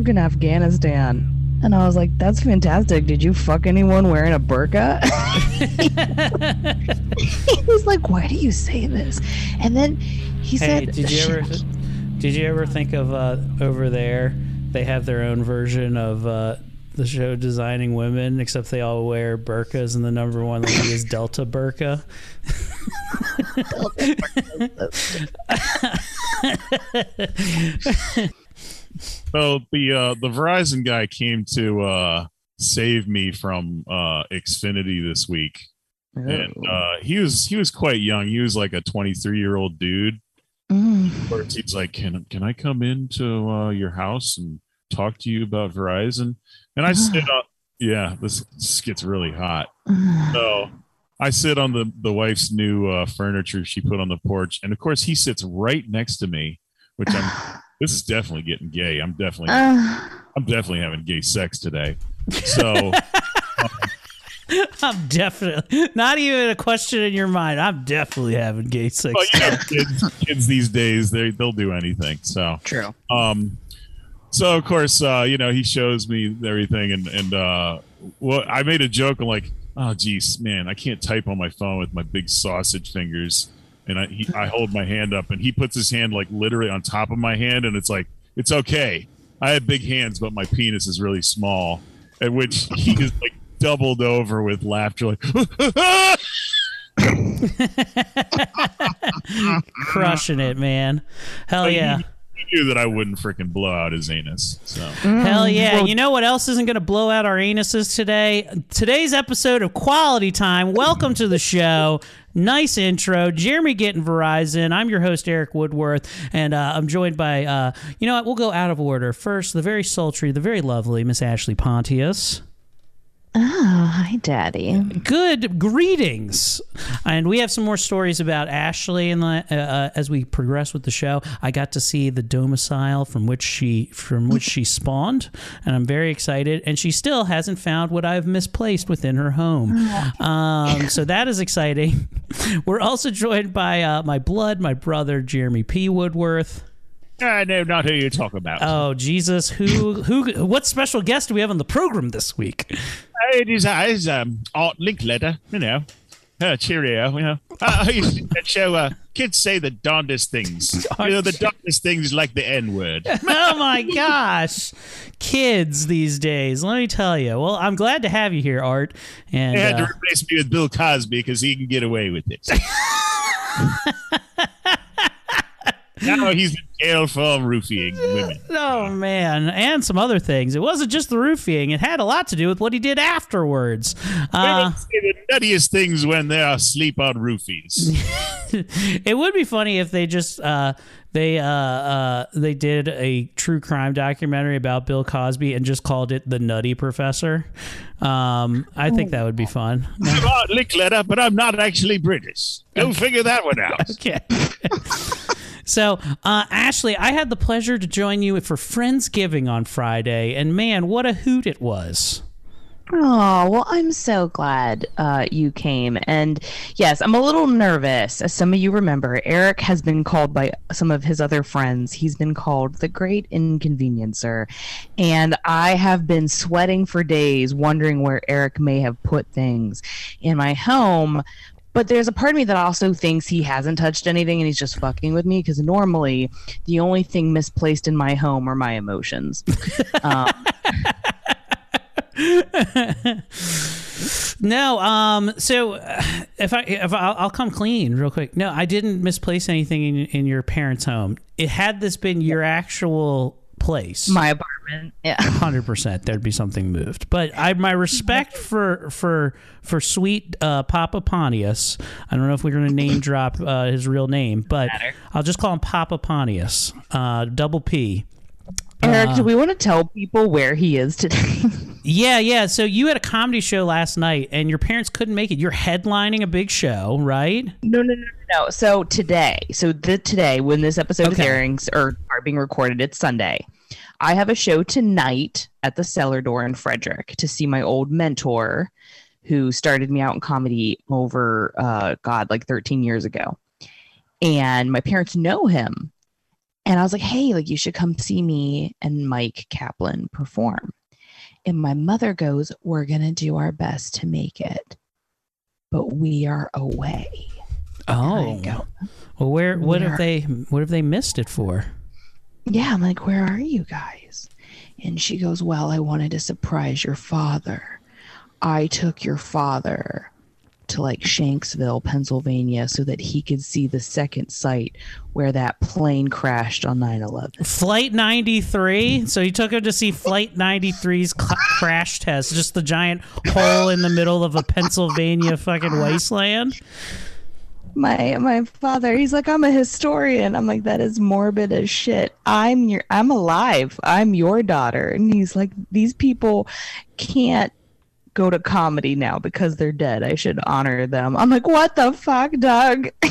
served in Afghanistan. And I was like, that's fantastic. Did you fuck anyone wearing a burqa? he was like, why do you say this? And then he Hey, said, did you ever did you ever think of uh, over there? They have their own version of uh, the show Designing Women, except they all wear burqas, and the number one lady is Delta Burqa. So the uh, the Verizon guy came to uh, save me from uh, Xfinity this week, and uh, he was he was quite young. He was like a 23 year old dude. Mm. He's like, "Can can I come into uh, your house and talk to you about Verizon?" And I sit up. Yeah, this, this gets really hot. So I sit on the the wife's new uh, furniture she put on the porch, and of course he sits right next to me, which I'm. this is definitely getting gay. I'm definitely I'm definitely having gay sex today. So I'm definitely not even a question in your mind. I'm definitely having gay sex. well, you know, kids, kids these days they they'll do anything. So True. Um, so of course, uh, you know, he shows me everything, and and uh, well, I made a joke. I'm like, oh, geez, man, I can't type on my phone with my big sausage fingers, and I he, I hold my hand up, and he puts his hand like literally on top of my hand, and it's like, it's okay. I have big hands, but my penis is really small. At which he is like doubled over with laughter, like. Crushing it, man. Hell Like, yeah. He, he knew that I wouldn't freaking blow out his anus. So mm, Hell yeah. you know what else isn't going to blow out our anuses today? Today's episode of Quality Time. Welcome to the show. Nice intro. Jeremy getting Verizon. I'm your host, Eric Woodworth, and uh, I'm joined by, uh, you know what? We'll go out of order. First, the very sultry, the very lovely Miss Ashley Pontius. Oh, hi, Daddy. Good greetings, and we have some more stories about Ashley. And uh, uh, as we progress with the show, I got to see the domicile from which she from which she spawned, and I'm very excited. And she still hasn't found what I've misplaced within her home, um, so that is exciting. We're also joined by uh, my blood, my brother Jeremy P. Woodworth. I know not who you talk about. Oh Jesus! Who who? What special guest do we have on the program this week? It is uh, it's, um, Art Linkletter, you know. Uh, cheerio, you know. Uh, I used to that show, uh, kids say the darndest things. You know, the darndest things like the N word. oh my gosh, kids these days. Let me tell you. Well, I'm glad to have you here, Art. And They had to uh, replace me with Bill Cosby because he can get away with it. now he's in jail for roofing women. oh man, and some other things. It wasn't just the roofing; it had a lot to do with what he did afterwards. Uh, the nuttiest things when they're asleep on roofies. it would be funny if they just uh, they uh, uh, they did a true crime documentary about Bill Cosby and just called it the Nutty Professor. Um, I think that would be fun. I'm Art Linkletter, but I'm not actually British. Go figure that one out. Okay. So, uh, Ashley, I had the pleasure to join you for Friendsgiving on Friday, and man, what a hoot it was. Oh, well, I'm so glad uh, you came. And yes, I'm a little nervous. As some of you remember, Eric has been called by some of his other friends. He's been called the great inconveniencer. And I have been sweating for days, wondering where Eric may have put things in my home. But there's a part of me that also thinks he hasn't touched anything and he's just fucking with me because normally the only thing misplaced in my home are my emotions. um, No, um, so uh, if I if I'll, I'll come clean real quick. No, I didn't misplace anything in in your parents' home. It had this been your actual place, my apartment. Yeah. hundred percent, there'd be something moved. But I my respect for for for sweet uh, Papa Pontius. I don't know if we're going to name drop uh, his real name, but I'll just call him Papa Pontius, uh, double P. Eric, do we want to tell people where he is today? Yeah, yeah. So you had a comedy show last night, and your parents couldn't make it. You're headlining a big show, right? No, no, no, no, no. So today, so the today when this episode is Okay. airing or are being recorded, it's Sunday. I have a show tonight at the Cellar Door in Frederick to see my old mentor, who started me out in comedy over, uh, God, like 13 years ago. And my parents know him, and I was like, "Hey, like you should come see me and Mike Kaplan perform." And my mother goes, "We're gonna do our best to make it, but we are away." Oh, go. well, where? What Where- if they? What if they missed it for? Yeah, I'm like, where are you guys? And she goes, Well, I wanted to surprise your father. I took your father to like Shanksville, Pennsylvania, so that he could see the second site where that plane crashed on 9 11. Flight 93. So he took him to see Flight 93's cl- crash test, just the giant hole in the middle of a Pennsylvania fucking wasteland. My my father, he's like, I'm a historian. I'm like, that is morbid as shit. I'm your I'm alive. I'm your daughter. And he's like, these people can't go to comedy now because they're dead. I should honor them. I'm like, what the fuck, Doug?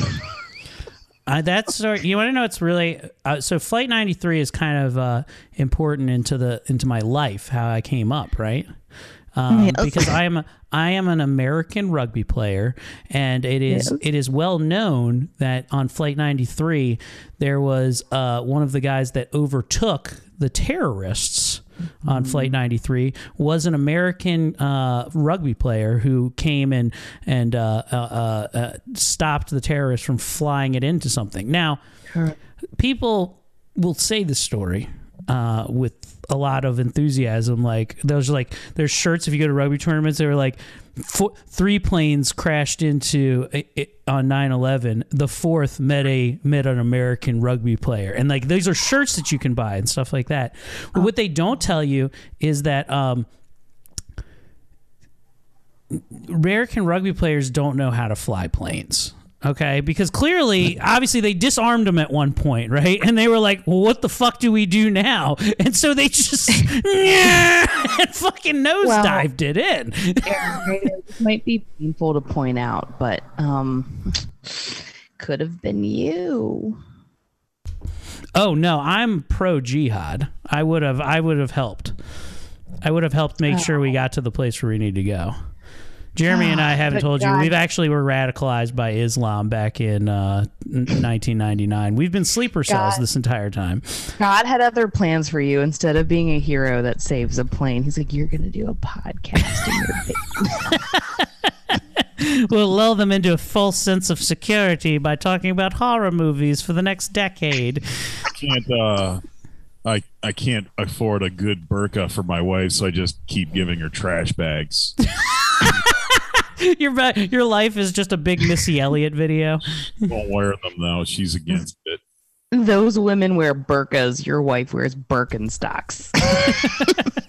Uh, that's so, you want to know it's really uh, so flight 93 is kind of uh, important into the into my life how i came up right um, Yes. because i am a, i am an american rugby player and it is Yes. it is well known that on flight 93 there was uh, one of the guys that overtook the terrorists on flight 93 was an american uh, rugby player who came and and uh, uh, uh, uh, stopped the terrorists from flying it into something. Now people will say this story uh, with a lot of enthusiasm. Like those like there's shirts. If you go to rugby tournaments, they were like four, three planes crashed into it, on 9/11. The fourth met a met an American rugby player, and like these are shirts that you can buy and stuff like that. But what they don't tell you is that. Um, American rugby players don't know how to fly planes. Okay, because clearly, obviously, they disarmed him at one point, right? And they were like, "Well, what the fuck do we do now?" And so they just and fucking nosedived it in. it might be painful to point out, but um, could have been you. Oh no, I'm pro jihad. I would have, I would have helped. I would have helped make sure we got to the place where we need to go. Jeremy and I haven't But told you we've actually were radicalized by Islam back in uh, 1999. We've been sleeper cells God. this entire time. God had other plans for you. Instead of being a hero that saves a plane, he's like, "You're gonna do a podcast in your basement." we'll lull them into a false sense of security by talking about horror movies for the next decade. I can't. Uh, I I can't afford a good burqa for my wife, so I just keep giving her trash bags. your your life is just a big Missy Elliott video. Won't wear them though. She's against it. Those women wear burqas. Your wife wears Birkenstocks.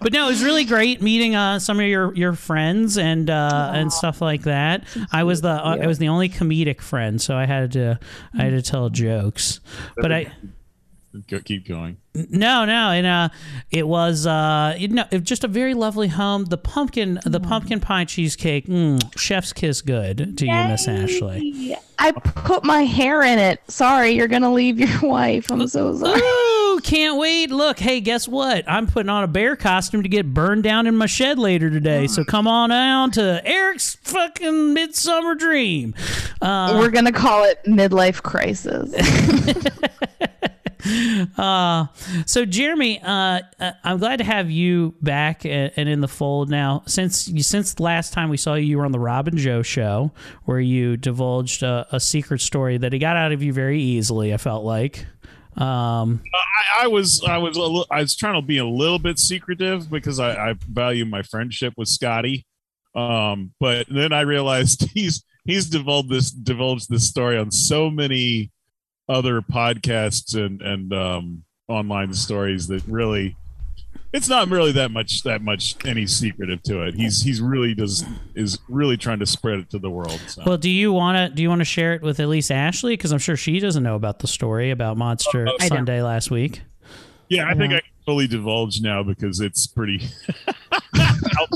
But no, it was really great meeting uh, some of your, your friends and uh, and stuff like that. I was the uh, I was the only comedic friend, so I had to I had to tell jokes. But I Go, keep going. no no and uh, it was uh you know it, just a very lovely home. The pumpkin the pumpkin pie cheesecake, mm, chef's kiss good to you, Miss Ashley. I put my hair in it. Sorry, you're gonna leave your wife. I'm so sorry. Ooh, can't wait. Look, hey, guess what? I'm putting on a bear costume to get burned down in my shed later today. So come on down to Eric's fucking Midsummer Dream. Uh, We're gonna call it midlife crisis. Uh, so Jeremy, uh, uh, I'm glad to have you back and, and in the fold now. Since you, since last time we saw you, you were on the Robin Joe show, where you divulged a, a secret story that he got out of you very easily. I felt like. Um, I, I was I was I was trying to be a little bit secretive because I, I value my friendship with Scotty. Um, but then I realized he's he's divulged this divulged this story on so many other podcasts and and um, online stories that really it's not really that much that much any secretive to it. He's he's really does is really trying to spread it to the world. So. well, do you want to do you want to share it with at least Ashley? Because I'm sure she doesn't know about the story about Monster I don't. Sunday last week. yeah, I think I can fully divulge now because it's pretty.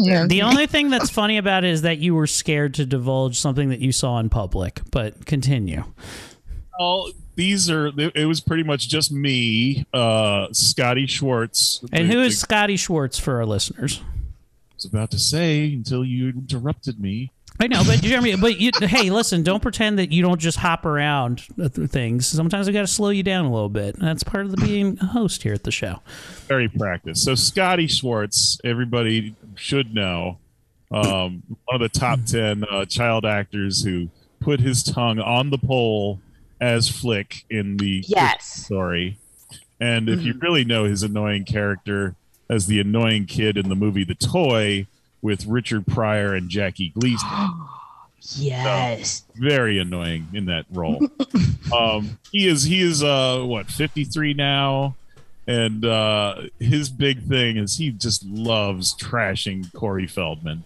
The only thing that's funny about it is that you were scared to divulge something that you saw in public. But continue. All these are it was pretty much just me, uh, Scotty Schwartz, And the- who the- Scotty Schwartz for our listeners? I was about to say until you interrupted me. I know, but Jeremy, but you, hey, listen, don't pretend that you don't just hop around through things. Sometimes we got to slow you down a little bit. That's part of the being a host here at the show. Very practice. So Scotty Schwartz, everybody should know, um, one of the top ten uh, child actors who put his tongue on the pole as Flick in the Yes. story. And if you really know his annoying character as the annoying kid in the movie The Toy with Richard Pryor and Jackie Gleason. Yes. very annoying in that role. um, he is he is uh what fifty three now, and uh, his big thing is he just loves trashing Corey Feldman,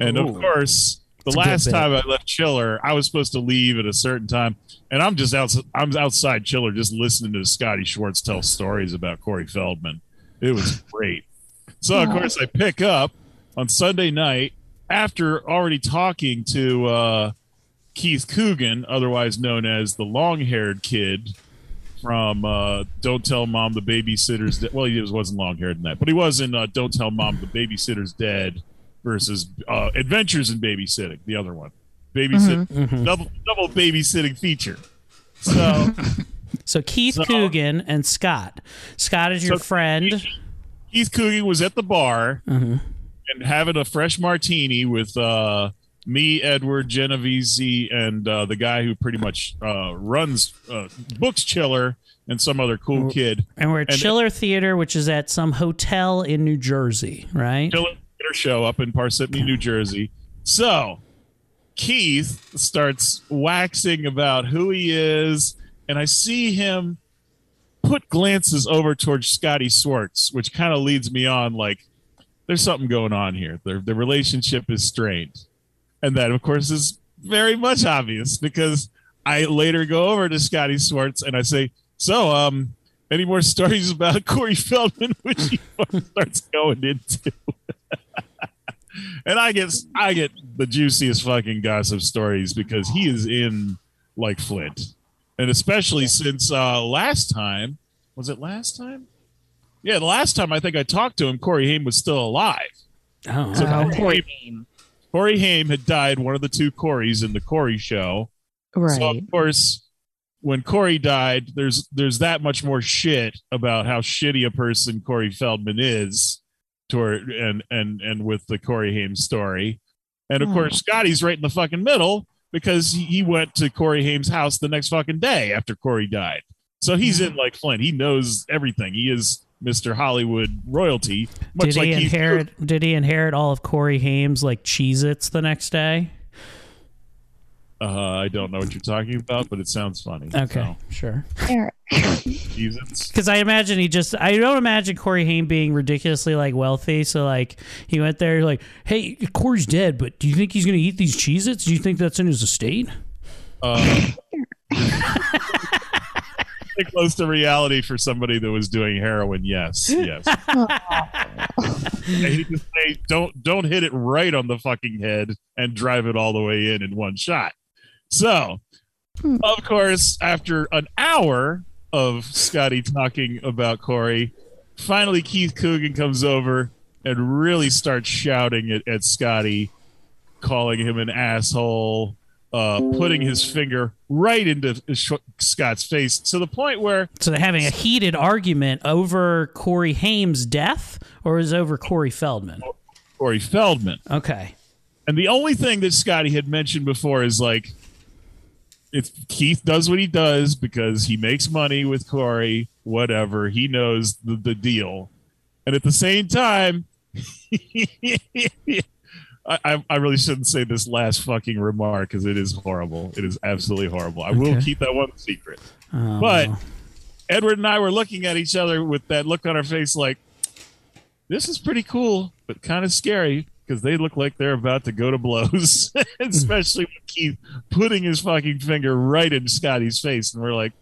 and of course. The It's last time I left Chiller, I was supposed to leave at a certain time, and I'm just out. I'm outside Chiller, just listening to Scotty Schwartz tell stories about Corey Feldman. It was great. So of course I pick up on Sunday night after already talking to uh, Keith Coogan, otherwise known as the long-haired kid from uh, "Don't Tell Mom the Babysitter's Dead." Well, he was, wasn't long-haired in that, but he was in uh, "Don't Tell Mom the Babysitter's Dead" versus uh, "Adventures in Babysitting," the other one, babysit double double babysitting feature. So So Keith So- Coogan and Scott. Scott is your So- friend. Keith Coogan was at the bar and having a fresh martini with uh, me, Edward, Genovese, and uh, the guy who pretty much uh, runs uh, Books Chiller and some other cool kid. And we're at And- Chiller Theater, which is at some hotel in New Jersey, right? Chiller Theater show up in Parsippany, New Jersey. So Keith starts waxing about who he is, and I see him put glances over towards Scotty Schwartz, which kind of leads me on like there's something going on here. The, the relationship is strained. And that, of course, is very much obvious because I later go over to Scotty Schwartz and I say, So, um, any more stories about Corey Feldman, which he starts going into? And I get I get the juiciest fucking gossip stories because he is in like Flint, and especially since uh, last time was it last time? Yeah, the last time I think I talked to him, Corey Haim was still alive. Oh, So Oh, Corey, Corey Haim, Corey Haim had died. One of the two Corys in the Corey show. Right. So of course, when Corey died, there's there's that much more shit about how shitty a person Corey Feldman is, and and and with the Corey Haim story, and of Oh. course Scotty's right in the fucking middle because he, he went to Corey Haim's house the next fucking day after Corey died. So he's in hmm. like Flint. He knows everything. He is Mr. Hollywood royalty. Much did he Keith inherit? Did he inherit all of Corey Haim's like Cheez-Its the next day? Uh, I don't know what you're talking about, but it sounds funny. Okay, sure. Jesus. Because I imagine he just, I don't imagine Corey Haim being ridiculously like wealthy. So like he went there like, hey, Corey's dead, but do you think he's going to eat these Cheez-Its? Do you think that's in his estate? Uh, close to reality for somebody that was doing heroin. Yes, yes. I hate to say, don't don't hit it right on the fucking head and drive it all the way in in one shot. So, of course, after an hour of Scotty talking about Corey, finally Keith Coogan comes over and really starts shouting at, at Scotty, calling him an asshole, uh, putting his finger right into Sh- Scott's face to the point where So they're having a heated argument over Corey Haim's death, or is it over Corey Feldman? Corey Feldman. Okay. And the only thing that Scotty had mentioned before is like, if Keith does what he does because he makes money with Corey, whatever, he knows the, the deal. And at the same time, I, I, really shouldn't say this last fucking remark because it is horrible. It is absolutely horrible. I will keep that one secret. Oh. But Edward and I were looking at each other with that look on our face like, this is pretty cool, but kind of scary because they look like they're about to go to blows, especially with Keith putting his fucking finger right in Scotty's face. And we're like,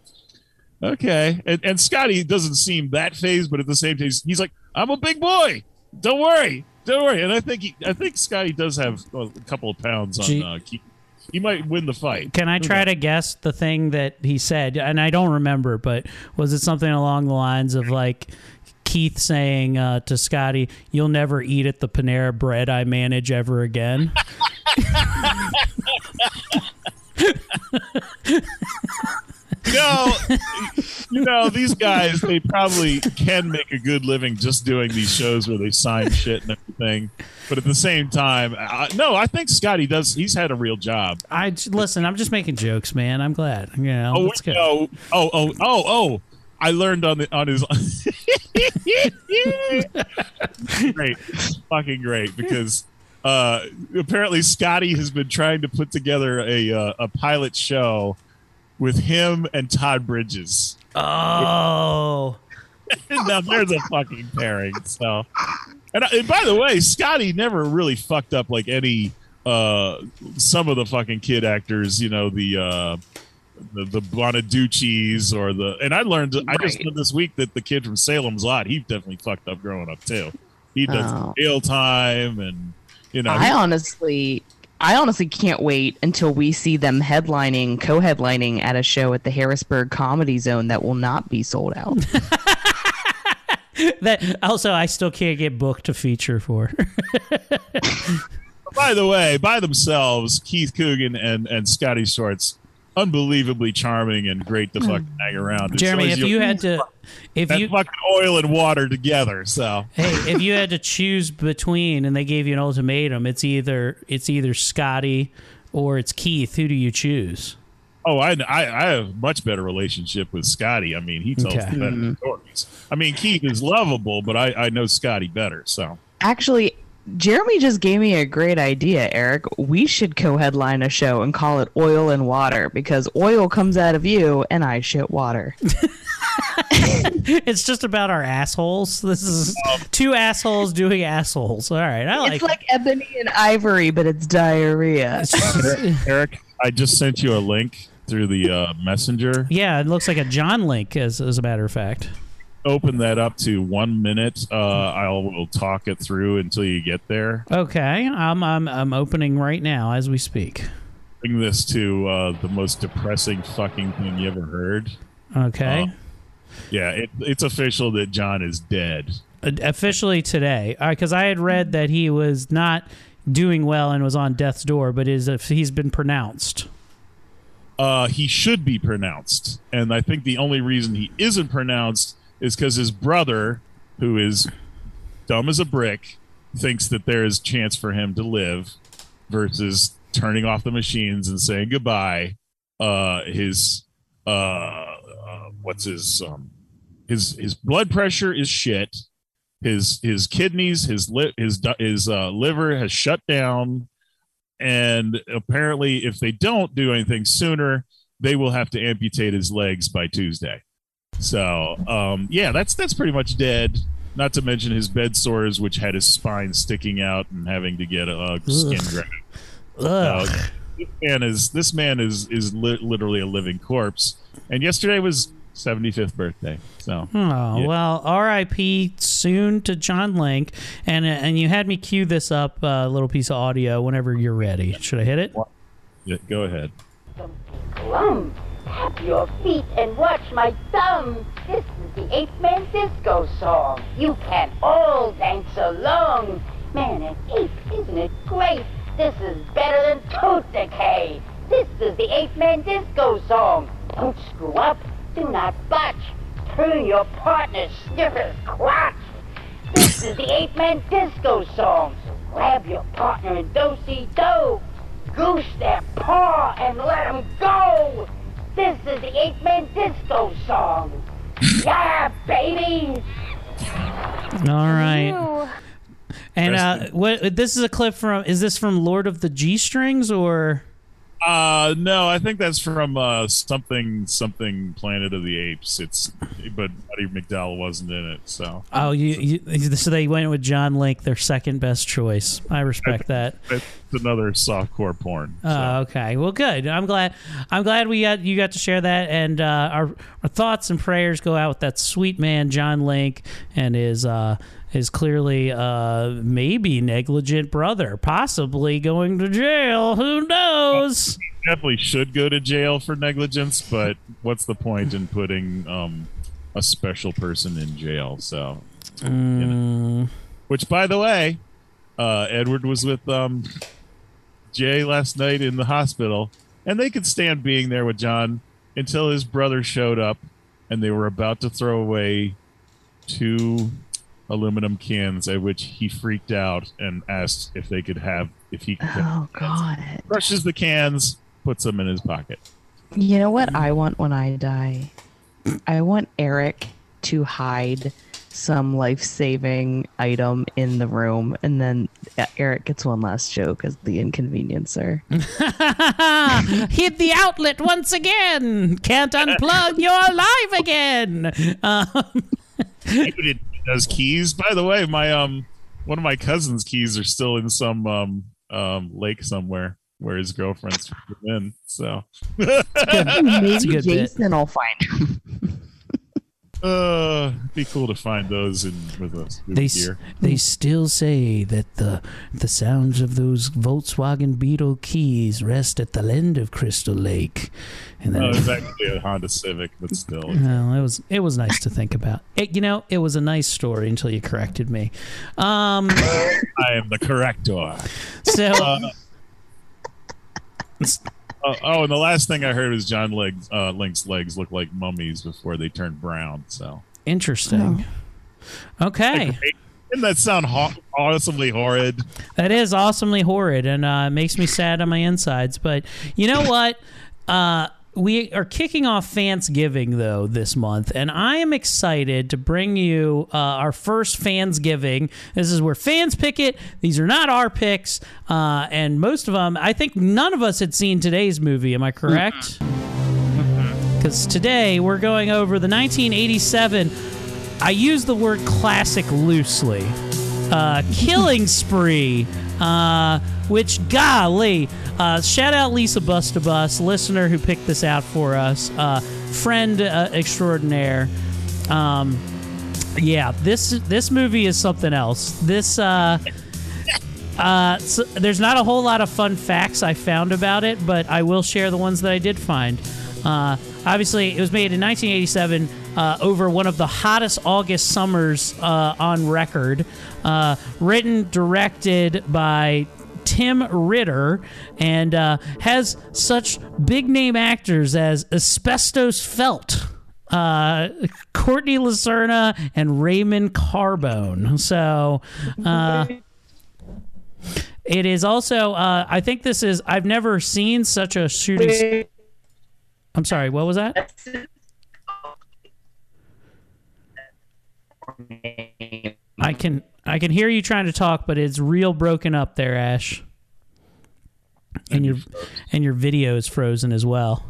okay. And, and Scotty doesn't seem that phased, but at the same time, he's, he's like, I'm a big boy. Don't worry. Don't worry. And I think he, I think Scotty does have a couple of pounds on uh, Keith. He might win the fight. Can I try to guess the thing that he said? And I don't remember, but was it something along the lines of like Keith saying uh, to Scotty, "You'll never eat at the Panera bread I manage ever again"? no, you know these guys. They probably can make a good living just doing these shows where they sign shit and everything. But at the same time, uh, no, I think Scotty does. He's had a real job. I listen. I'm just making jokes, man. I'm glad. You know, Oh, oh, oh, oh, oh! I learned on the on his great, fucking great because uh, apparently Scotty has been trying to put together a uh, a pilot show with him and Todd Bridges. Oh, now there's a fucking pairing. So, and, and by the way, Scotty never really fucked up like any uh some of the fucking kid actors. You know the uh the the Bonaduce's or the and I learned I just learned this week that the kid from Salem's Lot he definitely fucked up growing up too. He does Oh. jail time and you know I honestly, I honestly can't wait until we see them headlining, co-headlining at a show at the Harrisburg Comedy Zone that will not be sold out. that also I still can't get booked to feature for. by the way, by themselves, Keith Coogan and and Scotty Schwartz, unbelievably charming and great to hmm. fucking hang around. It Jeremy, shows if you had to, if you fucking oil and water together, so hey, if you had to choose between, and they gave you an ultimatum, it's either it's either Scotty or it's Keith. Who do you choose? oh, I, I I have a much better relationship with Scotty. I mean, he tells Okay. the better hmm. stories. I mean, Keith is lovable, but I I know Scotty better. So Actually, Jeremy just gave me a great idea, Eric. We should co-headline a show and call it Oil and Water because oil comes out of you and I shit water. It's just about our assholes. This is two assholes doing assholes. All right, I like. it's like ebony and ivory, but it's diarrhea. Eric, I just sent you a link through the uh, messenger. yeah, it looks like a John link, as as a matter of fact. Open that up to one minute. Uh, I will talk it through until you get there. Okay, I'm I'm I'm opening right now as we speak. Bring this to uh, the most depressing fucking thing you ever heard. Okay. Yeah, it, it's official that John is dead. Uh, officially today because I had read that he was not doing well and was on death's door, but is if he's been pronounced. Uh, he should be pronounced, and I think the only reason he isn't pronounced is because his brother, who is dumb as a brick, thinks that there is chance for him to live, versus turning off the machines and saying goodbye. Uh, his uh, uh what's his um his his blood pressure is shit. His his kidneys, his li- his his uh, liver has shut down, and apparently, if they don't do anything sooner, they will have to amputate his legs by Tuesday. So, um, yeah, that's that's pretty much dead. Not to mention his bed sores, which had his spine sticking out and having to get a skin Ugh. graft. Ugh. So, this man is this man is is li- literally a living corpse. And yesterday was 75th birthday. So Oh yeah. well, R.I.P. soon to John Link, and uh, and you had me cue this up a little piece of audio whenever you're ready. Should I hit it? yeah, go ahead. Clump, tap your feet and watch my thumb. This is the Eighth Man Disco song. You can all dance along. Man, an ape, isn't it great? This is better than tooth decay. This is the Eight Man Disco song. Don't screw up. Do not botch. Turn your partner's sniffer's crotch. This is the Eight Man Disco song. So grab your partner in do-si-do. Goose their paw and let let 'em go. This is the Eight Man Disco song. Yeah, baby. All right. And uh, what? This is a clip from. Is this from Lord of the G Strings or? Uh, no, I think that's from uh, something something Planet of the Apes. It's but Roddy McDowall wasn't in it, so Oh, you, you. So they went with John Link, their second best choice. I respect that. Another softcore porn. Oh, okay. Well, good. I'm glad. I'm glad we got you got to share that, and uh, our our thoughts and prayers go out with that sweet man John Link and his uh, his clearly uh, maybe negligent brother, possibly going to jail. Who knows? Definitely should go to jail for negligence, but what's the point in putting um, a special person in jail? So, you know. which, by the way, uh, Edward was with um, Jay last night in the hospital, and they could stand being there with John until his brother showed up, and they were about to throw away two aluminum cans, at which he freaked out and asked if they could have if he could. Oh God! Crushes the cans, puts them in his pocket. You know what I want when I die? I want Eric to hide some life-saving item in the room, and then uh, Eric gets one last joke as the inconveniencer. Hit the outlet once again. Can't unplug. You're alive again. Um, David does keys. By the way, my um one of my cousin's keys are still in some um um lake somewhere where his girlfriend's in. So Maybe good bit. Jason will find him. uh it'd be cool to find those in with us they s- gear. they still say that the the sounds of those Volkswagen Beetle keys rest at the end of Crystal Lake, and then Oh, it's actually a Honda Civic, but still. Well, it was it was nice to think about. It, you know, it was a nice story until you corrected me. Um, I am the corrector. so Uh, oh, oh, and the last thing I heard was John Legs, uh, Link's legs look like mummies before they turned brown. So interesting. Okay, didn't that sound ho- awesomely horrid? that is awesomely horrid and uh, makes me sad on my insides. But you know what? Uh, we are kicking off Fansgiving though this month, and I am excited to bring you uh, our first Fansgiving. This is where fans pick it. These are not our picks, uh, and most of them, I think, none of us had seen today's movie. Am I correct? Because today we're going over the 1987. I use the word classic loosely. Uh, Killing Spree, uh, which golly, uh, shout out Lisa Bustabus, listener who picked this out for us, uh, friend uh, extraordinaire. Um, yeah, this this movie is something else. This uh, uh, so there's not a whole lot of fun facts I found about it, but I will share the ones that I did find. Uh, obviously, it was made in 1987 uh, over one of the hottest August summers uh, on record. Uh, written, directed by Tim Ritter, and uh, has such big name actors as Asbestos Felt. Uh, Courtney Lercara and Raymond Carbone. So, uh, it is also. Uh, I think this is. I've never seen such a shooting. I'm sorry. What was that? I can I can hear you trying to talk, but it's real broken up there, Ash. And your and your video is frozen as well.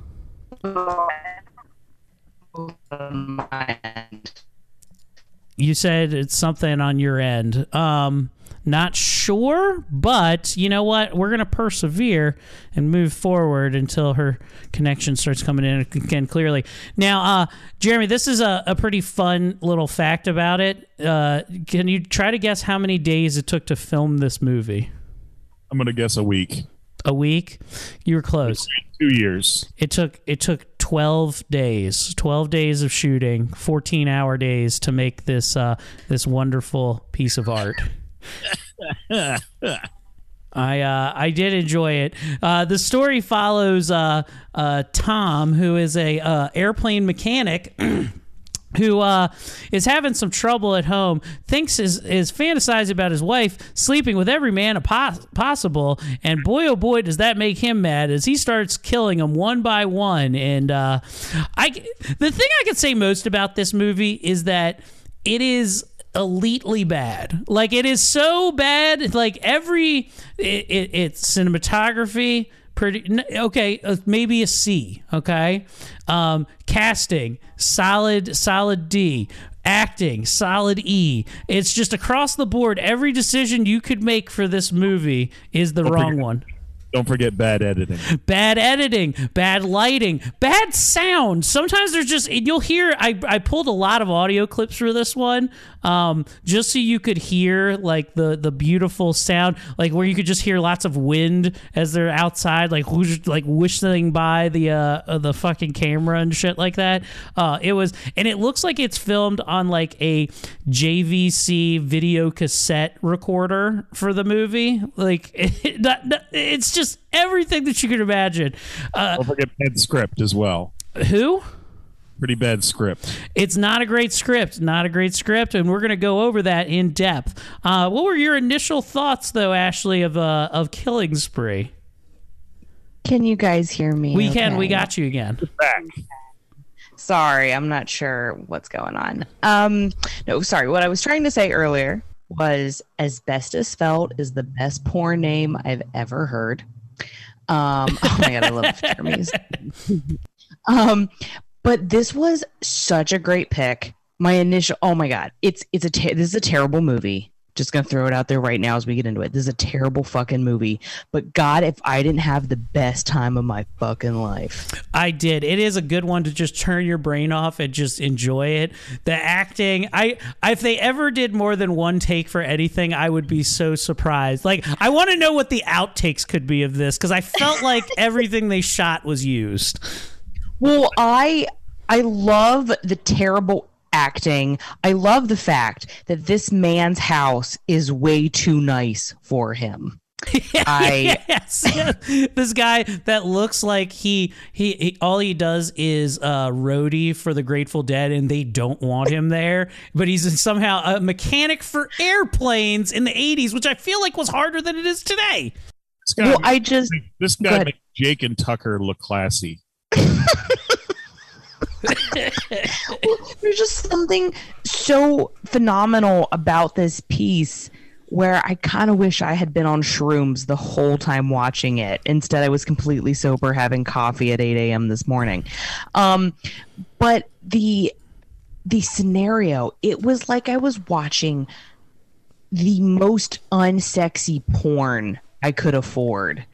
You said it's something on your end. Um, not sure, but you know what? We're gonna persevere and move forward until her connection starts coming in again clearly. Now, uh, Jeremy, this is a, a pretty fun little fact about it. Uh, can you try to guess how many days it took to film this movie? I'm gonna guess a week, A week? You were close. two years. It took it took twelve days, twelve days of shooting, fourteen hour days to make this uh, this wonderful piece of art. I uh, I did enjoy it. Uh, the story follows uh, uh, Tom, who is a uh, airplane mechanic. Who uh, is having some trouble at home? Thinks is is fantasizing about his wife sleeping with every man pos- possible, and boy oh boy does that make him mad as he starts killing them one by one. And I the thing I could say most about this movie is that it is elitely bad. Like it is so bad. Like every it, it, it's cinematography. Pretty okay, uh, maybe a C. Okay, um, casting solid, solid D. Acting solid E. It's just across the board. Every decision you could make for this movie is the wrong one. Don't forget bad editing. bad editing, bad lighting, bad sound. Sometimes there's just you'll hear. I I pulled a lot of audio clips for this one, um, just so you could hear like the the beautiful sound, like where you could just hear lots of wind as they're outside, like whoosh, like whistling by the uh uh, the fucking camera and shit like that. Uh, it was, and it looks like it's filmed on like a JVC video cassette recorder for the movie. Like it, it's just everything that you could imagine. Uh, Don't forget bad script as well. who? Pretty bad script. It's not a great script, not a great script, and we're going to go over that in depth. Uh, what were your initial thoughts, though, Ashley, of uh, of Killing Spree? Can you guys hear me? We can, we got you again. Back. Sorry, I'm not sure what's going on. Um, no, sorry. What I was trying to say earlier was Asbestos Felt is the best porn name I've ever heard. Um, oh my god, I love Jeremy's. um, but this was such a great pick. My initial, oh my god, it's it's a this is a terrible movie. Just gonna throw it out there right now as we get into it. This is a terrible fucking movie. But God, if I didn't have the best time of my fucking life. I did. It is a good one to just turn your brain off and just enjoy it. The acting, I if they ever did more than one take for anything, I would be so surprised. Like I want to know what the outtakes could be of this because I felt like everything they shot was used. Well, I I love the terrible acting. I love the fact that this man's house is way too nice for him. I yes, this guy that looks like he, he he all he does is uh roadie for the Grateful Dead and they don't want him there but he's somehow a mechanic for airplanes in the 80s which I feel like was harder than it is today. This guy, well, I just this guy makes Jake and Tucker look classy. there's just something so phenomenal about this piece where I kind of wish I had been on shrooms the whole time watching it. Instead, I was completely sober having coffee at 8 a.m. this morning. Um, but the the scenario, it was like I was watching the most unsexy porn I could afford.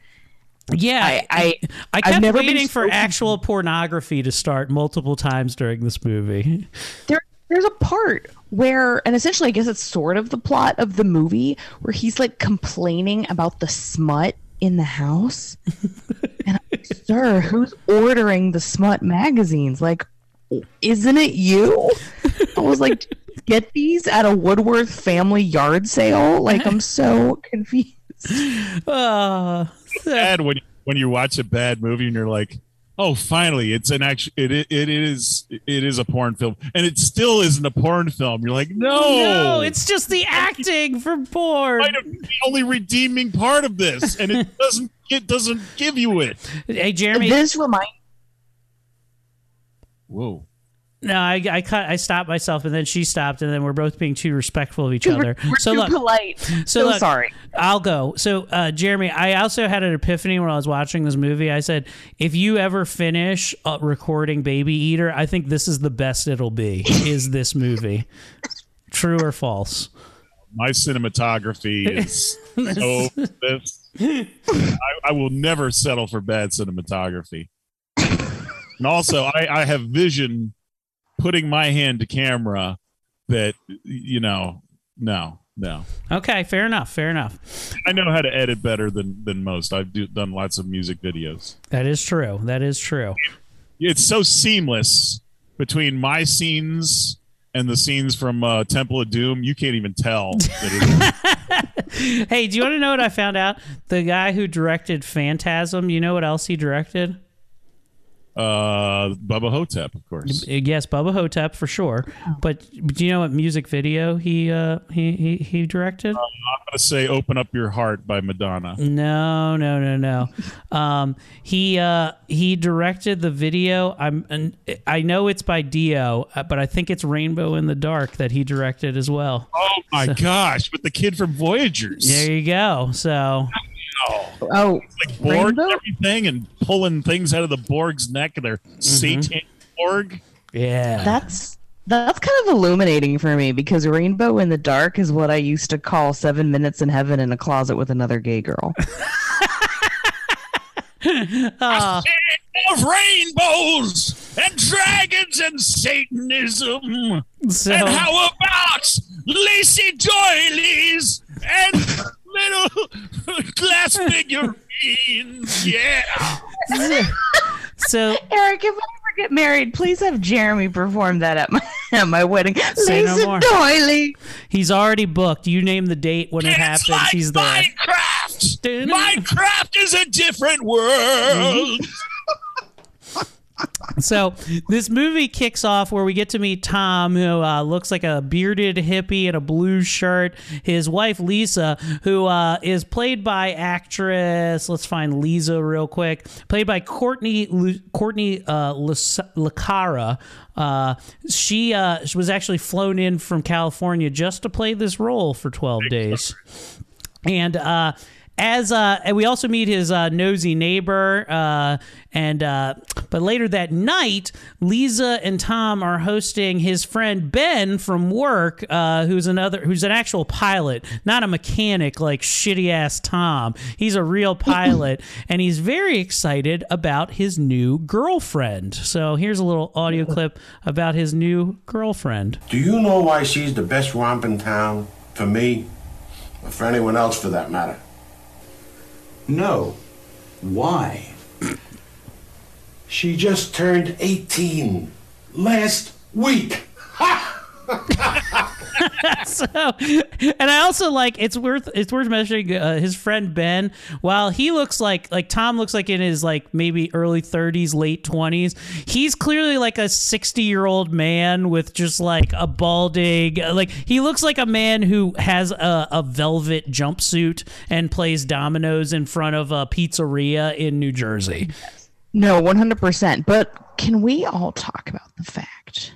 Yeah, I I, I I've kept never been waiting for so- actual pornography to start multiple times during this movie. there there's a part where and essentially i guess it's sort of the plot of the movie where he's like complaining about the smut in the house. And I'm like, sir who's ordering the smut magazines? Like isn't it you? I was like get these at a woodworth family yard sale? Like i'm so confused. Uh, Bad when when you watch a bad movie and you're like, oh, finally, it's an action. It, it it is it is a porn film, and it still isn't a porn film. You're like, no, no, it's just the acting for porn. Might have the only redeeming part of this, and it doesn't it doesn't give you it. Hey, Jeremy. this remind Whoa. No, I, I cut. I stopped myself, and then she stopped, and then we're both being too respectful of each we're, other. we're so too look, polite so so look, sorry I'll go. So, uh, Jeremy, I also had an epiphany when I was watching this movie. I said, if you ever finish uh, recording Baby Eater, I think this is the best it'll be. is this movie true or false? My cinematography is so this. I, I will never settle for bad cinematography. And also, I, I have vision putting my hand to camera that you know, no, no. Okay, fair enough. Fair enough. I know how to edit better than than most. I've do, done lots of music videos. That is true. That is true. It's so seamless between my scenes and the scenes from uh, Temple of Doom. You can't even tell. That hey, do you want to know what I found out? The guy who directed Phantasm, you know what else he directed? Uh, Bubba Ho-Tep, of course. Uh, Yes, Bubba Ho-Tep for sure. But do you know what music video he uh, he, he he directed? I'm gonna say "Open Up Your Heart" by Madonna. No, no, no, no. Um, he uh, he directed the video. I'm and I know it's by Dio, uh, but I think it's Rainbow in the Dark that he directed as well. Oh my gosh! With the kid from Voyagers. There you go. So Oh, like Borg Rainbow? and everything, and pulling things out of the Borg's neck. They're Satan Borg. yeah, that's that's kind of illuminating for me because Rainbow in the Dark is what I used to call seven minutes in heaven in a closet with another gay girl. Ah, of rainbows and dragons and Satanism. so And how about Lacey doilies and little glass figurines? Yeah. so Eric, if I ever get married, please have Jeremy perform that at my at my wedding. Say no more. doily. he's already booked. You name the date when it happens. like he's there. Minecraft. Minecraft is a different world. So this movie kicks off where we get to meet Tom, who uh, looks like a bearded hippie in a blue shirt. His wife Lisa, who uh, is played by actress. Let's find Lisa real quick. Played by Courtney Lu- Courtney uh, Lercara. Uh, she uh, she was actually flown in from California just to play this role for twelve days and uh as uh and we also meet his uh nosy neighbor uh and uh but later that night lisa and tom are hosting his friend ben from work uh who's another who's an actual pilot not a mechanic like shitty ass tom he's a real pilot and he's very excited about his new girlfriend so here's a little audio clip about his new girlfriend Do you know why she's the best romp in town? For me? Or for anyone else for that matter? No. Why? She just turned 18 last week. so and i also like it's worth it's worth mentioning uh, his friend ben. While he looks like like tom looks like in his like maybe early 30s late 20s he's clearly like a 60 year old man with just like a balding like he looks like a man who has a, a velvet jumpsuit and plays dominoes in front of a pizzeria in new jersey. No, one hundred percent. But can we all talk about the fact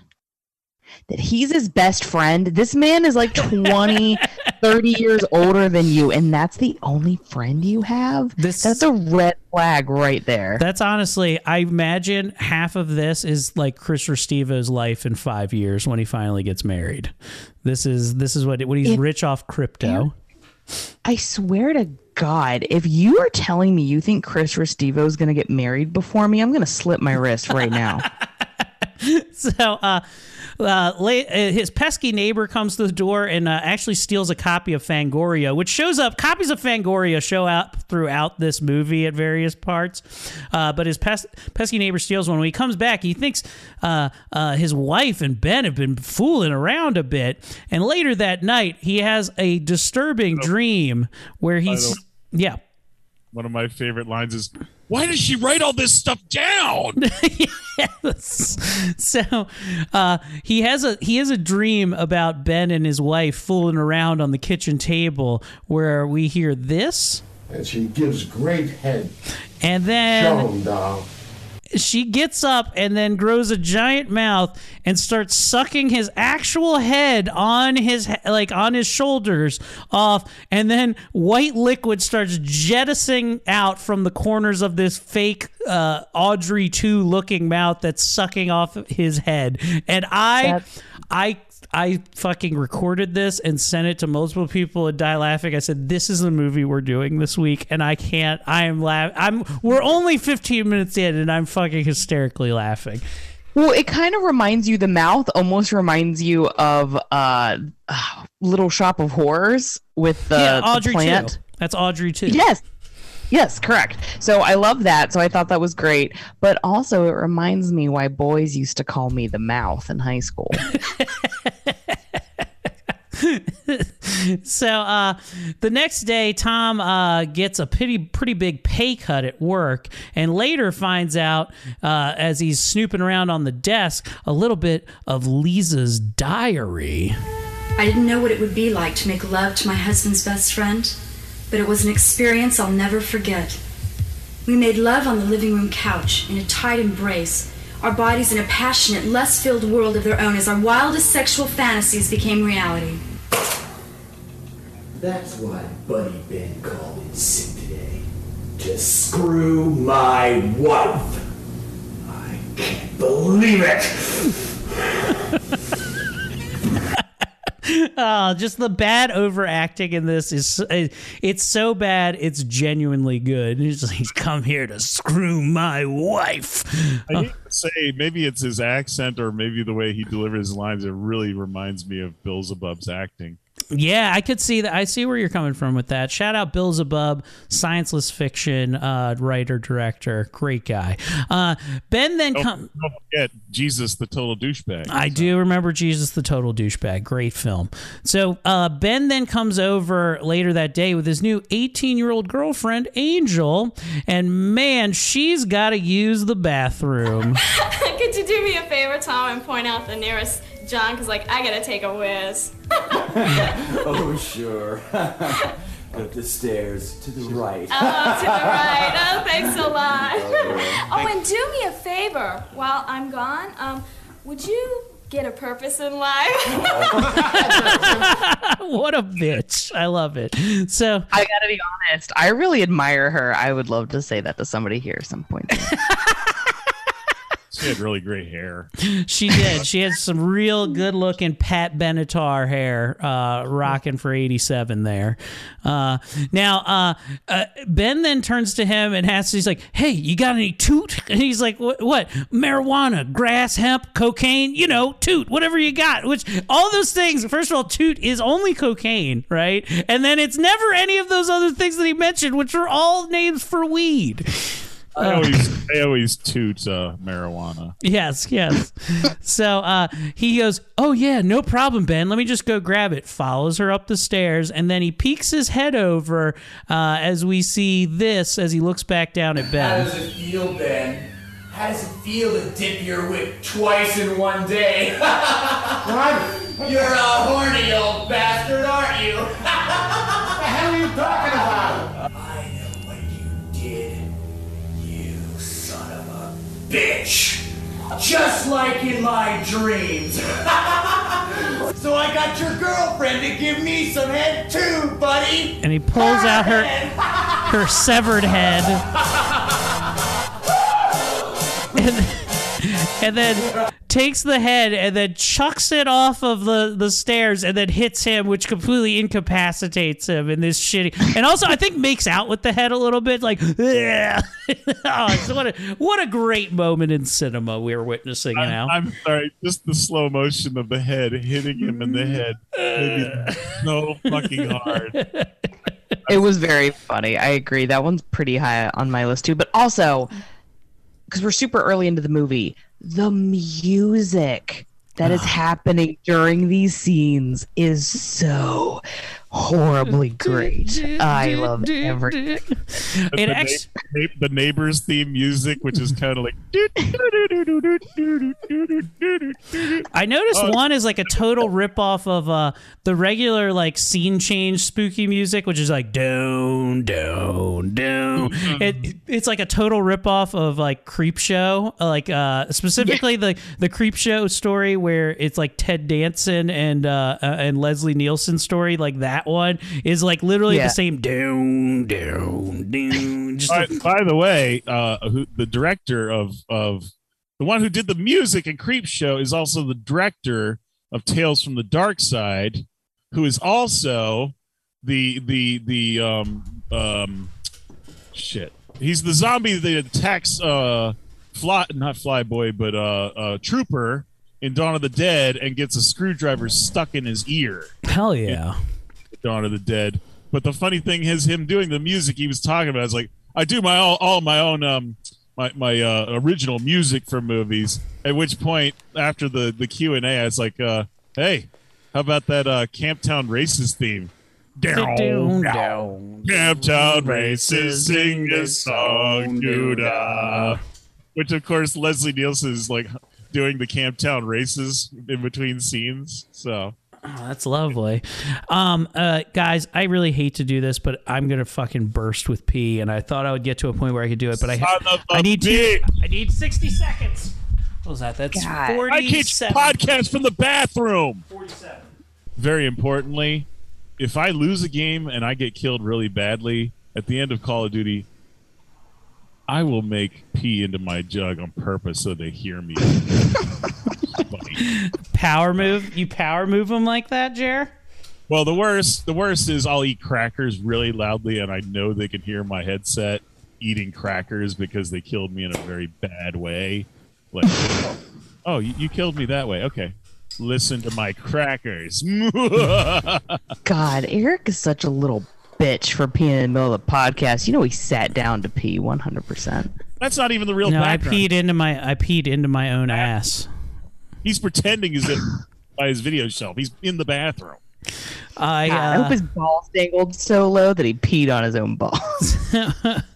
that he's his best friend? This man is like 20, 30 years older than you, and that's the only friend you have. This- that's a red flag right there. That's honestly, I imagine half of this is like Chris Restivo's life in five years when he finally gets married. This is this is what when he's If- rich off crypto. I swear to God, if you are telling me you think Chris Restivo is going to get married before me, I'm going to slip my wrist right now. So, uh, uh, uh, his pesky neighbor comes to the door and uh, actually steals a copy of Fangoria, which shows up. Copies of Fangoria show up throughout this movie at various parts. Uh, but his pes- pesky neighbor steals one. When he comes back, he thinks uh, uh, his wife and Ben have been fooling around a bit. And later that night, he has a disturbing dream where he's. Yeah. One of my favorite lines is, "Why does she write all this stuff down?" yes. So uh, he has a he has a dream about Ben and his wife fooling around on the kitchen table where we hear this, And she gives great head. and then Show then 'em, doll. She gets up and then grows a giant mouth and starts sucking his actual head on his like on his shoulders off. And then white liquid starts jettisoning out from the corners of this fake uh, Audrey 2 looking mouth that's sucking off his head. And I That's- I I fucking recorded this and sent it to multiple people and die laughing. I said, "This is the movie we're doing this week," and I can't. I am laugh. I'm. We're only 15 minutes in, and I'm fucking hysterically laughing. Well, it kind of reminds you, the mouth almost reminds you of uh, Little Shop of Horrors with the, yeah, the Audrey plant. too. That's Audrey too. Yes. Yes, correct. So I love that. So I thought that was great. But also, it reminds me why boys used to call me the mouth in high school. so uh, the next day, Tom uh, gets a pretty pretty big pay cut at work, and later finds out uh, as he's snooping around on the desk a little bit of Lisa's diary. I didn't know what it would be like to make love to my husband's best friend, but it was an experience I'll never forget. We made love on the living room couch in a tight embrace, our bodies in a passionate, lust filled world of their own as our wildest sexual fantasies became reality. That's why Buddy Ben called in sick today. To screw my wife. I can't believe it. oh, just the bad overacting in this is it's so bad it's genuinely good. He's come here to screw my wife. I hate to say maybe it's his accent or maybe the way he delivers his lines. It really reminds me of Bill Zebub's acting. Yeah, I could see that. I see where you're coming from with that. Shout out Bill Zebub, scienceless fiction uh, writer director, great guy. Uh, ben then Don't, come. don't forget Jesus, the total douchebag. I do remember Jesus the Total Douchebag. Great film. So uh, Ben then comes over later that day with his new 18 year old girlfriend, Angel, and man, she's got to use the bathroom. Could you do me a favor, Tom, and point out the nearest John? Because, like, I gotta take a whiz. oh, sure. Up the stairs to the right. Oh, to the right. Oh, thanks a lot. Oh, oh, and do me a favor while I'm gone. Um, would you get a purpose in life? what a bitch. I love it. So I gotta be honest. I really admire her. I would love to say that to somebody here at some point. She had really great hair. She did. She had some real good looking Pat Benatar hair, uh, rocking for 87 there. Uh, now, uh, uh, Ben then turns to him and asks, he's like, hey, you got any toot? And he's like, what? what? Marijuana, grass, hemp, cocaine, you know, toot, whatever you got. Which, all those things, first of all, toot is only cocaine, right? And then it's never any of those other things that he mentioned, which are all names for weed. I always, I always toot uh, marijuana. Yes, yes. so uh, he goes, Oh, yeah, no problem, Ben. Let me just go grab it. Follows her up the stairs, and then he peeks his head over uh, as we see this as he looks back down at Ben. How Ben. does it feel, Ben? How does it feel to dip your whip twice in one day? what? You're a horny old bastard, aren't you? what the hell are you talking about? Bitch. Just like in my dreams. so I got your girlfriend to give me some head too, buddy. And he pulls out her her severed head. And, and then takes the head and then chucks it off of the, the stairs and then hits him, which completely incapacitates him in this shitty. And also, I think makes out with the head a little bit, like, "Ugh." oh, it's what a what a great moment in cinema we are witnessing now. I'm sorry, just the slow motion of the head hitting him in the head made so fucking hard. it was very funny. I agree. That one's pretty high on my list too. But also, because we're super early into the movie, the music that is ah. happening during these scenes is so horribly great. I love everything. It the, ex- na- na- the neighbors theme music, which is kind of like. I noticed Oh. one is like a total ripoff of uh, the regular like scene change spooky music, which is like down, down, down. It, it's like a total ripoff of like Creepshow, like uh, specifically the the Creepshow story where it's like Ted Danson and uh, uh, and Leslie Nielsen story. Like that one is like literally Yeah. the same down, down, down. Just by, by the way, uh, who, the director of of the one who did the music in Creepshow is also the director of Tales from the Dark Side, who is also the the the um um shit. He's the zombie that attacks uh fly not Flyboy but uh uh Trooper in Dawn of the Dead and gets a screwdriver stuck in his ear. hell yeah. Dawn of the Dead. But the funny thing is him doing the music he was talking about is like I do my all, all my own um my my uh, original music for movies. At which point after the the Q and A, I was like, uh, hey, how about that uh, Camptown Races theme? Down, Down, down. Camptown races sing a song, doo-dah. Which, of course, Leslie Nielsen is like doing the Camptown races in between scenes. So Oh, that's lovely. Um, uh, guys, I really hate to do this, but I'm gonna fucking burst with pee, and I thought I would get to a point where I could do it, but I Son of a I need to. I need 60 seconds. What was that? That's I can't 47. podcast from the bathroom. 47. Very importantly, if I lose a game and I get killed really badly at the end of Call of Duty, I will make pee into my jug on purpose so they hear me. Power move? You power move them like that, Jer? well, the worst, the worst is I'll eat crackers really loudly, and I know they can hear my headset eating crackers because they killed me in a very bad way. Like, oh, you, you killed me that way. Okay, listen to my crackers. God, Eric is such a little bitch for peeing in the middle of the podcast. You know he sat down to pee 100%. That's not even the real no, I peed into my I peed into my own ass. He's pretending he's if by his video shelf. He's in the bathroom. I, God, I hope uh, his balls dangled so low that he peed on his own balls.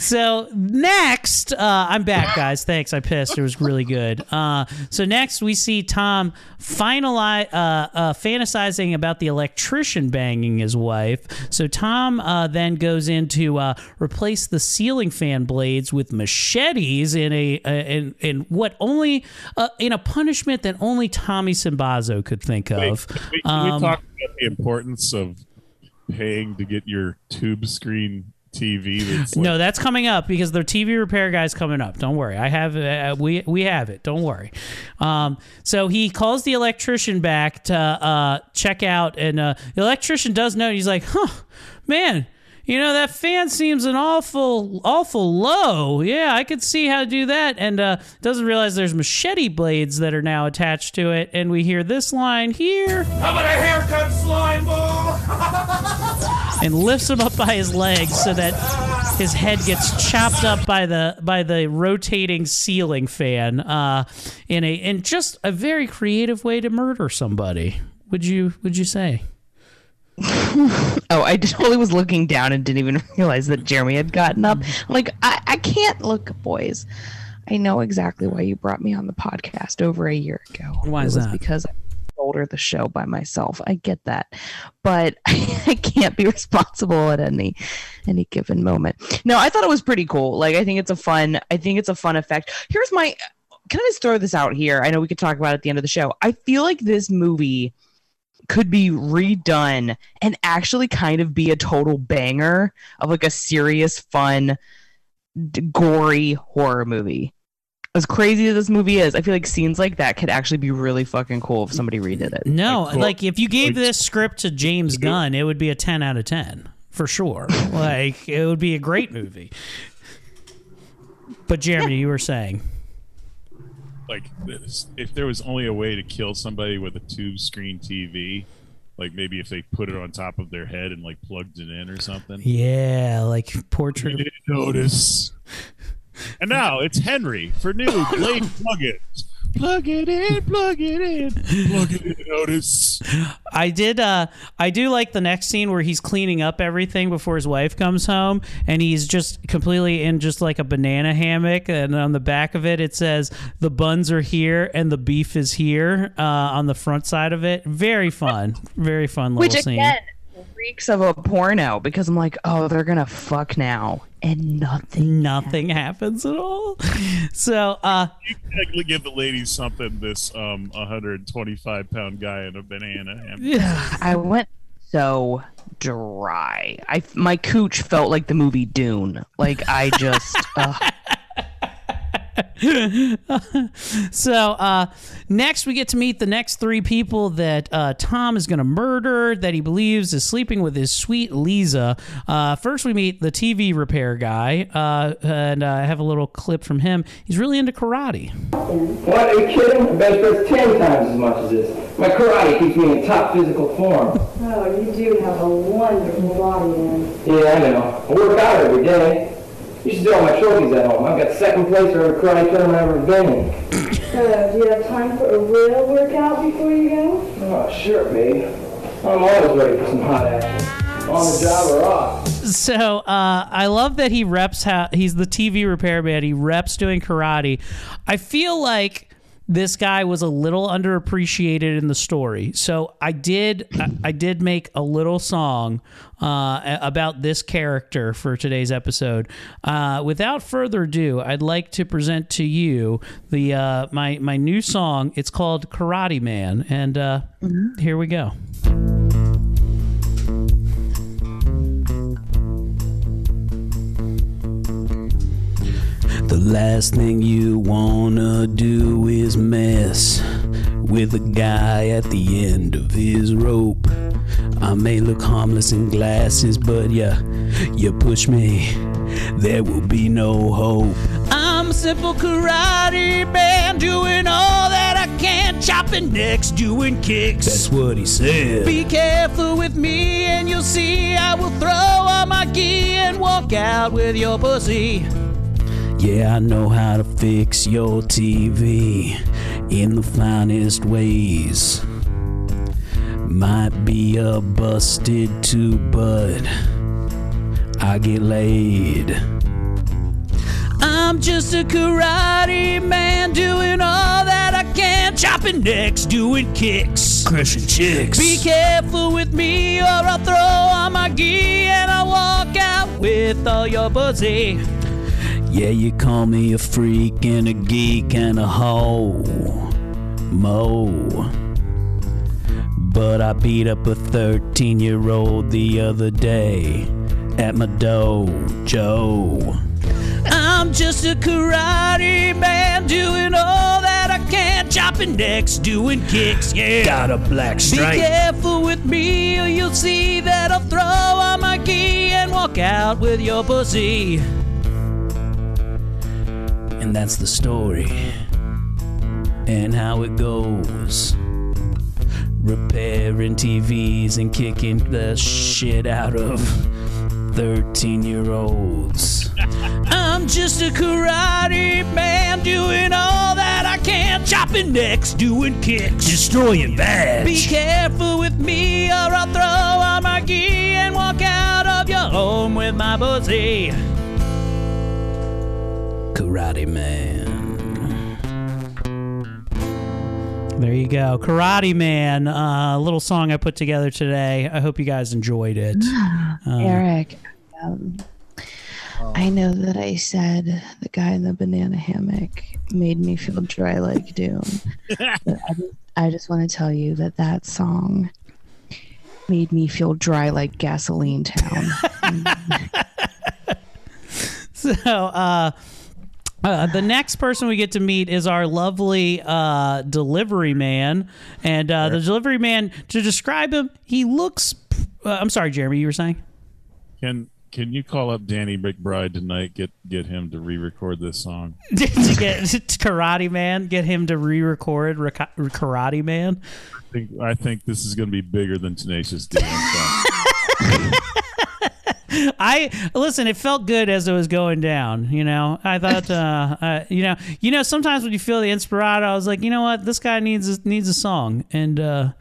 So next, uh, I'm back, guys. Thanks. I pissed. It was really good. Uh, so next, we see Tom finalize, uh, uh, fantasizing about the electrician banging his wife. So Tom uh, then goes in to uh, replace the ceiling fan blades with machetes in a uh, in in what only uh, in a punishment that only Tommy Simbazo could think of. Wait, can Um, we talk about the importance of paying to get your tube screen TV? That's like, no, that's coming up because the TV repair guy's coming up. Don't worry, I have uh, we we have it. Don't worry. Um, so he calls the electrician back to uh, check out, and uh, the electrician does know. He's like, "Huh, man." You know that fan seems an awful, awful low. Yeah, I could see how to do that, and uh, doesn't realize there's machete blades that are now attached to it. And we hear this line here. How about a haircut, slime ball? and lifts him up by his legs so that his head gets chopped up by the by the rotating ceiling fan uh, in a in just a very creative way to murder somebody. Would you would you say? oh, I totally was looking down and didn't even realize that Jeremy had gotten up. Mm-hmm. Like, I, I can't look, boys. I know exactly why you brought me on the podcast over a year ago. Why it is was that? Because I older the show by myself. I get that, but I can't be responsible at any any given moment. No, I thought it was pretty cool. Like, I think it's a fun. I think it's a fun effect. Here's my. Can I just throw this out here? I know we could talk about it at the end of the show. I feel like this movie could be redone and actually kind of be a total banger of like a serious, fun, d- gory horror movie. As crazy as this movie is, I feel like scenes like that could actually be really fucking cool if somebody redid it. No, like if you gave this script to James Gunn, it would be a ten out of ten for sure. like it would be a great movie. But Jeremy, you were saying. Like this, if there was only a way to kill somebody with a tube screen TV, like maybe if they put it on top of their head and like plugged it in or something. Yeah, like portrait. Didn't notice. And now it's Henry for new Blade Plug It. Plug it in, plug it in, plug it in, Otis. I did. Uh, I do like the next scene where he's cleaning up everything before his wife comes home, and he's just completely in just like a banana hammock, and on the back of it it says the buns are here and the beef is here uh, on the front side of it. Very fun, very fun little Which scene. Again reeks of a porno because I'm like, oh, they're gonna fuck now, and nothing. Nothing happens at all. So, uh, You can give the ladies something. This um 125 pound guy in a banana hammock. I went so dry. I my cooch felt like the movie Dune. Like I just. uh, so uh, next we get to meet the next three people that uh, Tom is going to murder that he believes is sleeping with his sweet Lisa. Uh, first we meet the TV repair guy, uh, and uh, I have a little clip from him. He's really into karate. What, are you kidding? I bench press ten times as much as this. My karate keeps me in top physical form. Oh, you do have a wonderful body, then. Yeah, I know. I work out every day. You should see all my trophies at home. I've got second place for every karate tournament I've ever been in. So, do you have time for a real workout before you go? Oh, sure, babe. I'm always ready for some hot action. On the job or off. So uh, I love that he reps how he's the TV repairman. He reps doing karate. I feel like this guy was a little underappreciated in the story. So I did I, I did make a little song uh, about this character for today's episode. Uh, without further ado, I'd like to present to you the uh, my my new song. It's called Karate Man, and uh, here we go. The last thing you wanna do is mess with a guy at the end of his rope. I may look harmless in glasses, but yeah, you push me, there will be no hope. I'm a simple karate man doing all that I can, chopping necks, doing kicks. That's what he said. Be careful with me, and you'll see I will throw on my gi and walk out with your pussy. Yeah, I know how to fix your TV in the finest ways. Might be a busted tube, but I get laid. I'm just a karate man doing all that I can, chopping necks, doing kicks, crushing chicks. Be careful with me, or I'll throw on my gi and I'll walk out with all your pussy. Yeah, you call me a freak and a geek and a hoe. Mo. But I beat up a 13 year old the other day at my dojo. I'm just a karate man doing all that I can, chopping necks, doing kicks, yeah. Got a black stripe. Be careful with me, or you'll see that I'll throw on my gi and walk out with your pussy. And that's the story. And how it goes. Repairing TVs and kicking the shit out of 13 year olds. I'm just a karate man doing all that I can, chopping necks, doing kicks, destroying bags. Be careful with me, or I'll throw on my gi and walk out of your home with my pussy. Karate Man. There you go. Karate Man, a uh, little song I put together today. I hope you guys enjoyed it. Uh, Eric, um, I know that I said the guy in the banana hammock made me feel dry like doom. but I just, I just want to tell you that that song made me feel dry like gasoline town. so, uh, uh, the next person we get to meet is our lovely uh, delivery man, and uh, the delivery man. To describe him, he looks. Uh, I'm sorry, Jeremy. You were saying? Can Can you call up Danny McBride tonight? Get Get him to re-record this song. to get Karate Man, get him to re-record Raka- Karate Man. I think I think this is going to be bigger than Tenacious D. I listen. It felt good as it was going down. You know, I thought, uh, uh, you know, you know, sometimes when you feel the inspirado, I was like, you know what, this guy needs a, needs a song, and uh,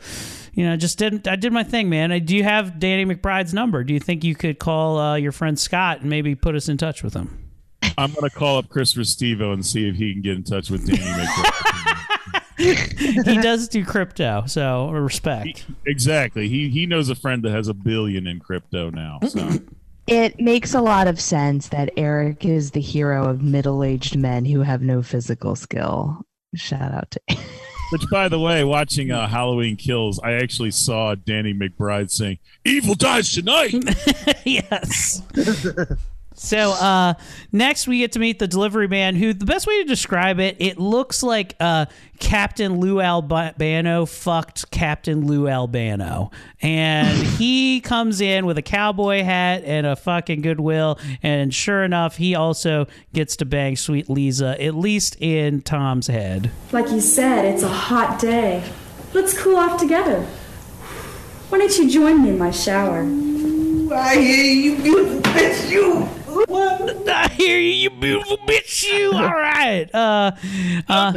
you know, just didn't. I did my thing, man. I, do you have Danny McBride's number? Do you think you could call uh, your friend Scott and maybe put us in touch with him? I'm going to call up Chris Restivo and see if he can get in touch with Danny McBride. he does do crypto, so respect. He, exactly. He he knows a friend that has a billion in crypto now. So. It makes a lot of sense that Eric is the hero of middle aged men who have no physical skill. Shout out to. Which, by the way, watching uh, Halloween Kills, I actually saw Danny McBride saying, Evil dies tonight. yes. So uh, next we get to meet the delivery man who the best way to describe it, it looks like uh, Captain Lou Albano fucked Captain Lou Albano. And he comes in with a cowboy hat and a fucking goodwill. And sure enough, he also gets to bang sweet Lisa, at least in Tom's head. Like you said, it's a hot day. Let's cool off together. Why don't you join me in my shower? I hear you, beautiful bitch, you. I hear you, you beautiful bitch. You all right? Uh, uh,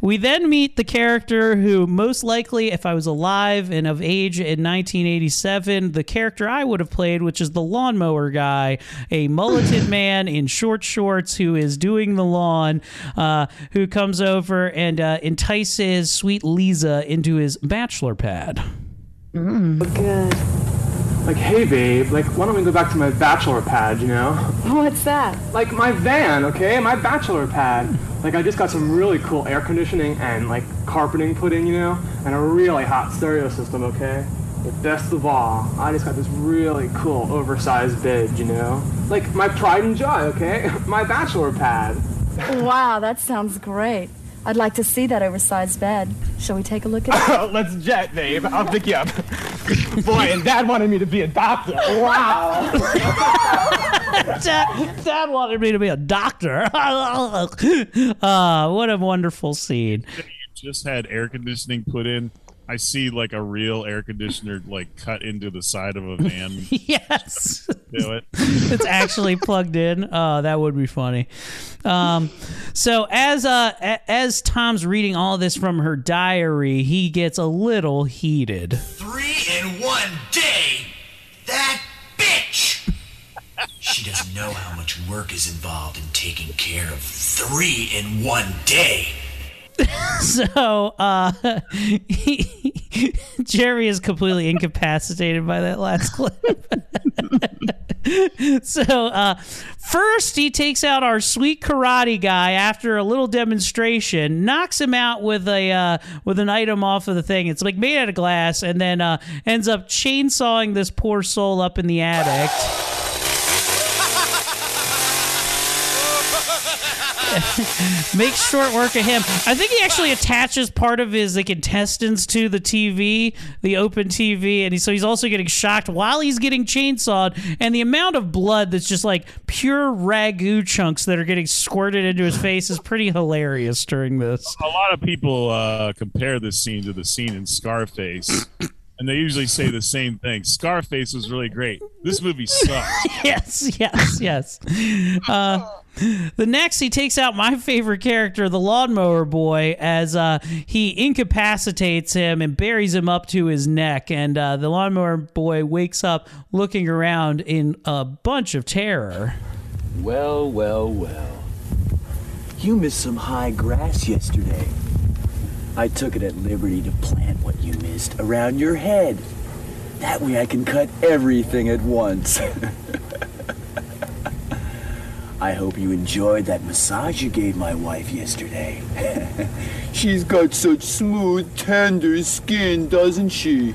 We then meet the character who, most likely, if I was alive and of age in 1987, the character I would have played, which is the lawnmower guy, a mulleted man in short shorts who is doing the lawn, uh, who comes over and uh, entices sweet Lisa into his bachelor pad. Look good. Like, hey, babe, like, why don't we go back to my bachelor pad, you know? What's that? Like, my van, okay? My bachelor pad. Like, I just got some really cool air conditioning and, like, carpeting put in, you know? And a really hot stereo system, okay? But best of all, I just got this really cool oversized bed, you know? Like, my pride and joy, okay? My bachelor pad. Wow, that sounds great. I'd like to see that oversized bed. Shall we take a look at it? Let's jet, babe. I'll pick you up. Boy, and Dad wanted me to be a doctor. Wow. Dad, Dad wanted me to be a doctor. uh, what a wonderful scene. Just had air conditioning put in. I see like a real air conditioner like cut into the side of a van. yes. Do it. it's actually plugged in. Oh, that would be funny. Um, so as uh as Tom's reading all this from her diary, he gets a little heated. Three in one day? That bitch! She doesn't know how much work is involved in taking care of three in one day. so uh Jerry is completely incapacitated by that last clip. so uh first he takes out our sweet karate guy after a little demonstration, knocks him out with a uh with an item off of the thing. It's like made out of glass and then uh ends up chainsawing this poor soul up in the attic. makes short work of him. I think he actually attaches part of his like intestines to the TV, the open TV, and he, so he's also getting shocked while he's getting chainsawed. And the amount of blood that's just like pure ragu chunks that are getting squirted into his face is pretty hilarious during this. A lot of people uh, compare this scene to the scene in Scarface, and they usually say the same thing. Scarface was really great. This movie sucks. yes, yes, yes. Uh, the next, he takes out my favorite character, the lawnmower boy, as uh, he incapacitates him and buries him up to his neck. And uh, the lawnmower boy wakes up looking around in a bunch of terror. Well, well, well. You missed some high grass yesterday. I took it at liberty to plant what you missed around your head. That way I can cut everything at once. I hope you enjoyed that massage you gave my wife yesterday. She's got such smooth, tender skin, doesn't she?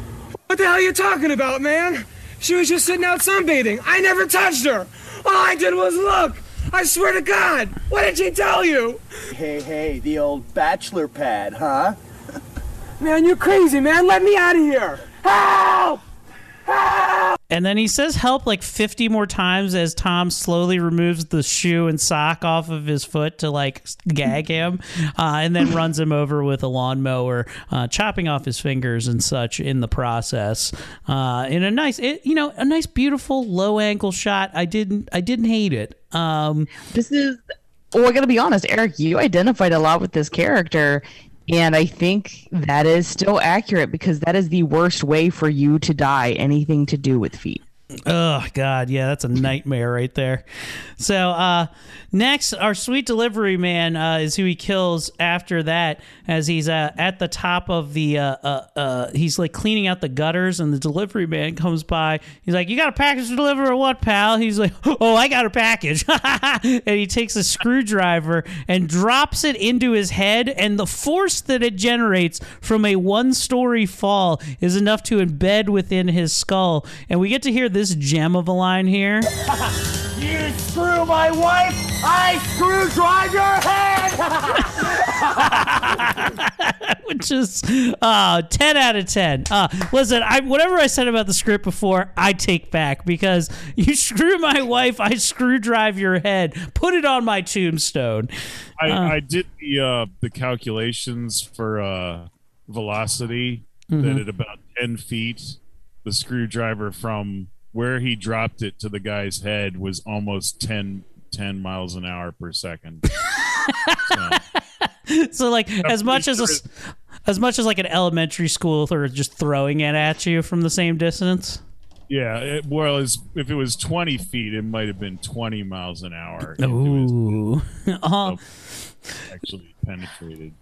What the hell are you talking about, man? She was just sitting out sunbathing. I never touched her. All I did was look. I swear to God. What did she tell you? Hey, hey, the old bachelor pad, huh? Man, you're crazy, man. Let me out of here. Help! And then he says help like 50 more times as Tom slowly removes the shoe and sock off of his foot to like gag him, uh, and then runs him over with a lawnmower, uh, chopping off his fingers and such in the process. Uh, in a nice, it, you know, a nice, beautiful low angle shot. I didn't, I didn't hate it. Um, this is well i gotta be honest eric you identified a lot with this character and i think that is still accurate because that is the worst way for you to die anything to do with feet Oh God, yeah, that's a nightmare right there. So uh, next, our sweet delivery man uh, is who he kills after that, as he's uh, at the top of the. Uh, uh, uh, he's like cleaning out the gutters, and the delivery man comes by. He's like, "You got a package to deliver or what, pal?" He's like, "Oh, I got a package," and he takes a screwdriver and drops it into his head, and the force that it generates from a one-story fall is enough to embed within his skull, and we get to hear this gem of a line here. You screw my wife, I screw drive your head! which is uh, 10 out of 10. Uh, listen, I, whatever I said about the script before, I take back because you screw my wife, I screw drive your head. Put it on my tombstone. I, Uh, I did the uh, the calculations for uh, velocity Mhm. that at about ten feet, the screwdriver from where he dropped it to the guy's head was almost 10, 10 miles an hour per second. so, so like as much as a, as much as like an elementary schooler just throwing it at you from the same distance. Yeah, it, well, if it was 20 feet, it might have been 20 miles an hour. Ooh. Uh, actually penetrated.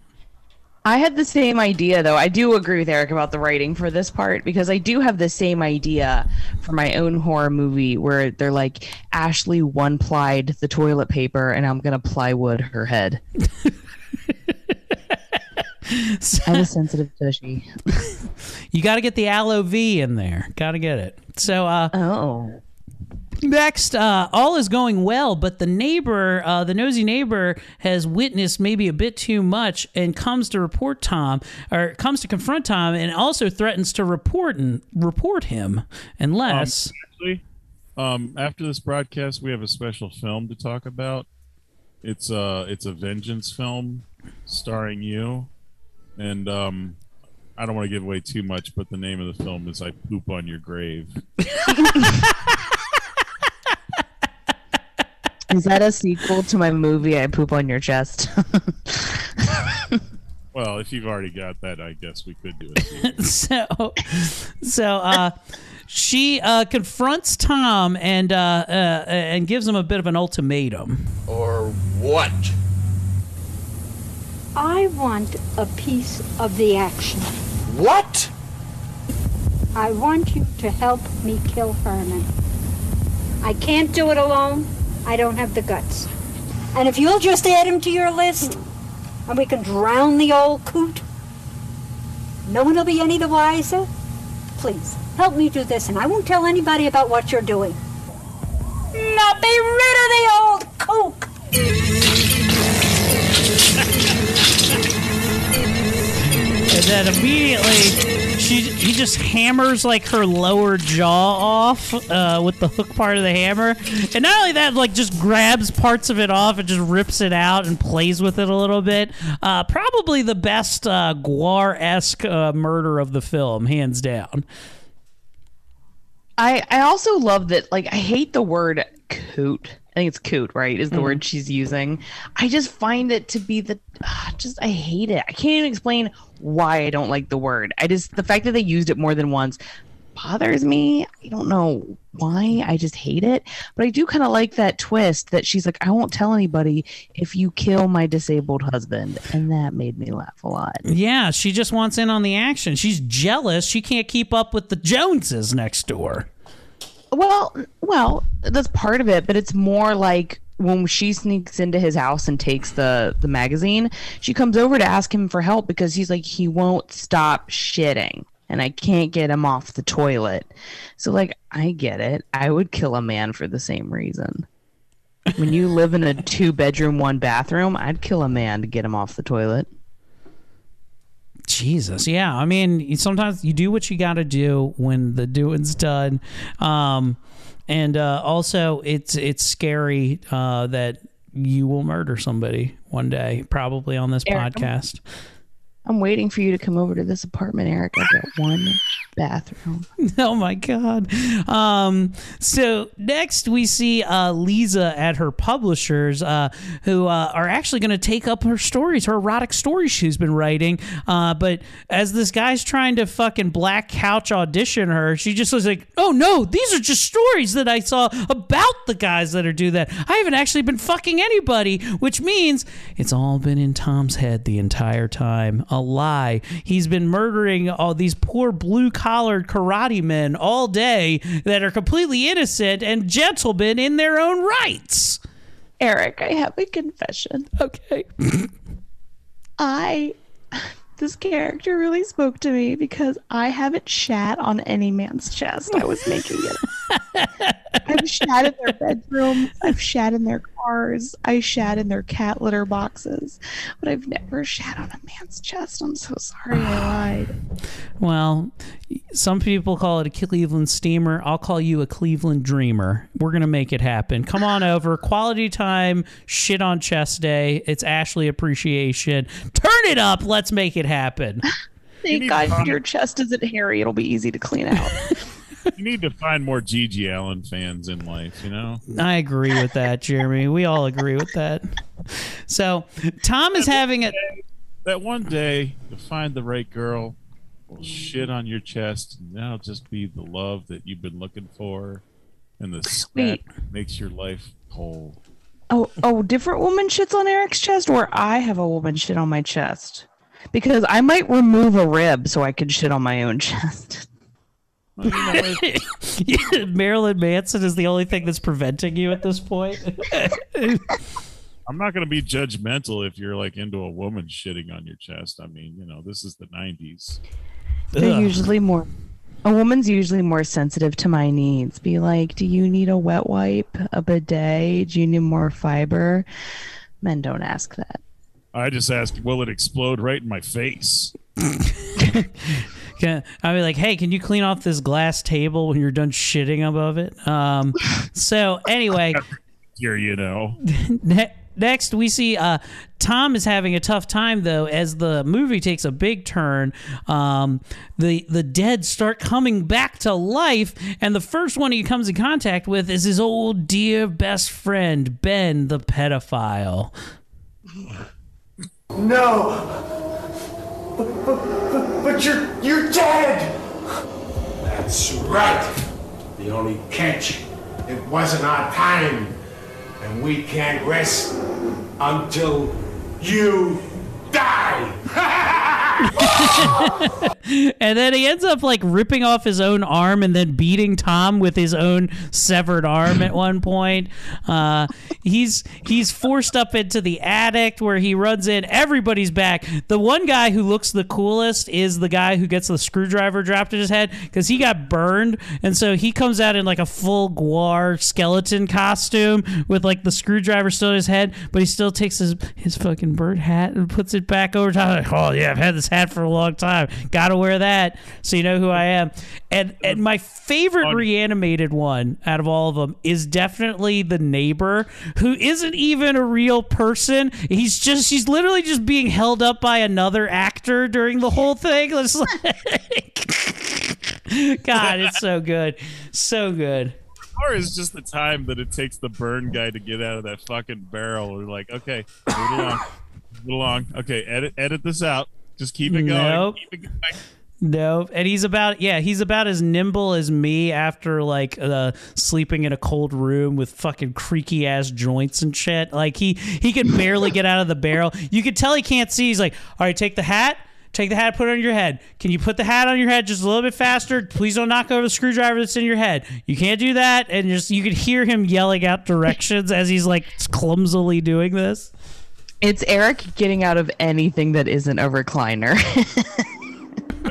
I had the same idea, though. I do agree with Eric about the writing for this part because I do have the same idea for my own horror movie where they're like, Ashley one plied the toilet paper and I'm going to plywood her head. I have a sensitive tushy. you got to get the aloe V in there. Got to get it. So, uh, oh. Next, uh, all is going well, but the neighbor, uh, the nosy neighbor, has witnessed maybe a bit too much and comes to report Tom, or comes to confront Tom, and also threatens to report and report him unless. Um, actually, um, after this broadcast, we have a special film to talk about. It's a it's a vengeance film starring you, and um, I don't want to give away too much, but the name of the film is "I Poop on Your Grave." Is that a sequel to my movie I Poop on Your Chest? well, if you've already got that, I guess we could do it. so, so uh, she uh, confronts Tom and uh, uh, and gives him a bit of an ultimatum. Or what? I want a piece of the action. What? I want you to help me kill Herman. I can't do it alone. I don't have the guts. And if you'll just add him to your list, and we can drown the old coot, no one will be any the wiser. Please, help me do this, and I won't tell anybody about what you're doing. Now be rid of the old kook! And then immediately, she he just hammers like her lower jaw off uh, with the hook part of the hammer, and not only that, like just grabs parts of it off and just rips it out and plays with it a little bit. Uh, probably the best uh, GWAR esque uh, murder of the film, hands down. I I also love that. Like, I hate the word coot. I think it's coot, right? Is the Mhm. word she's using. I just find it to be the. ah, just I hate it. I can't even explain why I don't like the word. I just the fact that they used it more than once bothers me. I don't know why. I just hate it. But I do kind of like that twist that she's like, I won't tell anybody if you kill my disabled husband, and that made me laugh a lot. Yeah, she just wants in on the action. She's jealous. She can't keep up with the Joneses next door. Well, well, that's part of it, but it's more like when she sneaks into his house and takes the the magazine, she comes over to ask him for help because he's like he won't stop shitting and I can't get him off the toilet. So like I get it. I would kill a man for the same reason. When you live in a two bedroom, one bathroom, I'd kill a man to get him off the toilet. Jesus, yeah. I mean, sometimes you do what you got to do when the doing's done, um, and uh, also it's it's scary uh, that you will murder somebody one day, probably on this podcast. I'm waiting for you to come over to this apartment, Eric. I've got one bathroom. oh my god um so next we see uh lisa at her publishers uh who uh, are actually going to take up her stories her erotic stories she's been writing uh but as this guy's trying to fucking black couch audition her she just was like oh no these are just stories that i saw about the guys that are do that i haven't actually been fucking anybody which means it's all been in tom's head the entire time a lie he's been murdering all these poor blue collared karate men all day that are completely innocent and gentlemen in their own rights. Eric, I have a confession. Okay. I this character really spoke to me because I haven't shat on any man's chest. I was making it. I've shat in their bedrooms. I've shat in their cars. I shat in their cat litter boxes, but I've never shat on a man's chest. I'm so sorry I lied. Well, some people call it a Cleveland steamer. I'll call you a Cleveland dreamer. We're going to make it happen. Come on over. Quality time, shit on chest day. It's Ashley appreciation. Turn it up. Let's make it happen. Thank God your chest isn't hairy. It'll be easy to clean out. you need to find more GG Allin fans in life, you know? I agree with that, Jeremy. We all agree with that. So, Tom is having a that one day you'll find the right girl, will shit on your chest, and that'll just be the love that you've been looking for, and the spat Wait. makes your life whole. Oh, oh, different woman shits on Eric's chest, or I have a woman shit on my chest. Because I might remove a rib so I can shit on my own chest. Marilyn Manson is the only thing that's preventing you at this point. I'm not going to be judgmental if you're like into a woman shitting on your chest. I mean, you know, this is the 90s. They're Ugh. usually more. A woman's usually more sensitive to my needs. Be like, do you need a wet wipe, a bidet? Do you need more fiber? Men don't ask that. I just asked, will it explode right in my face? Can, I mean, like, hey, can you clean off this glass table when you're done shitting above it? Um, so anyway, Here, you know. ne- next we see uh, Tom is having a tough time though as the movie takes a big turn. Um, the the dead start coming back to life, and the first one he comes in contact with is his old dear best friend Ben, the pedophile. No. But, you're you're dead. That's right. The only catch, it wasn't our time. And we can't rest until you die. and then he ends up like ripping off his own arm and then beating Tom with his own severed arm at one point. Uh, he's he's forced up into the attic where he runs in. Everybody's back. The one guy who looks the coolest is the guy who gets the screwdriver dropped in his head because he got burned, and so he comes out in like a full GWAR skeleton costume with like the screwdriver still in his head, but he still takes his his fucking bird hat and puts it back over top. Like, oh yeah, I've had this hat for a long time. Got to wear that so you know who I am. And and my favorite reanimated one out of all of them is definitely the neighbor who isn't even a real person. He's just she's literally just being held up by another actor during the whole thing. It's like God, it's so good. So good. Or is just the time that it takes the burn guy to get out of that fucking barrel. We're like, okay, move along, move along. Okay, edit edit this out. Just keep it going. Nope. Keep it going. No, and he's about yeah, he's about as nimble as me after like uh, sleeping in a cold room with fucking creaky ass joints and shit. Like he he can barely get out of the barrel. You could tell he can't see. He's like, all right, take the hat. Take the hat, put it on your head. Can you put the hat on your head just a little bit faster? Please don't knock over the screwdriver that's in your head. You can't do that, and just you could hear him yelling out directions as he's like clumsily doing this. It's Eric getting out of anything that isn't a recliner.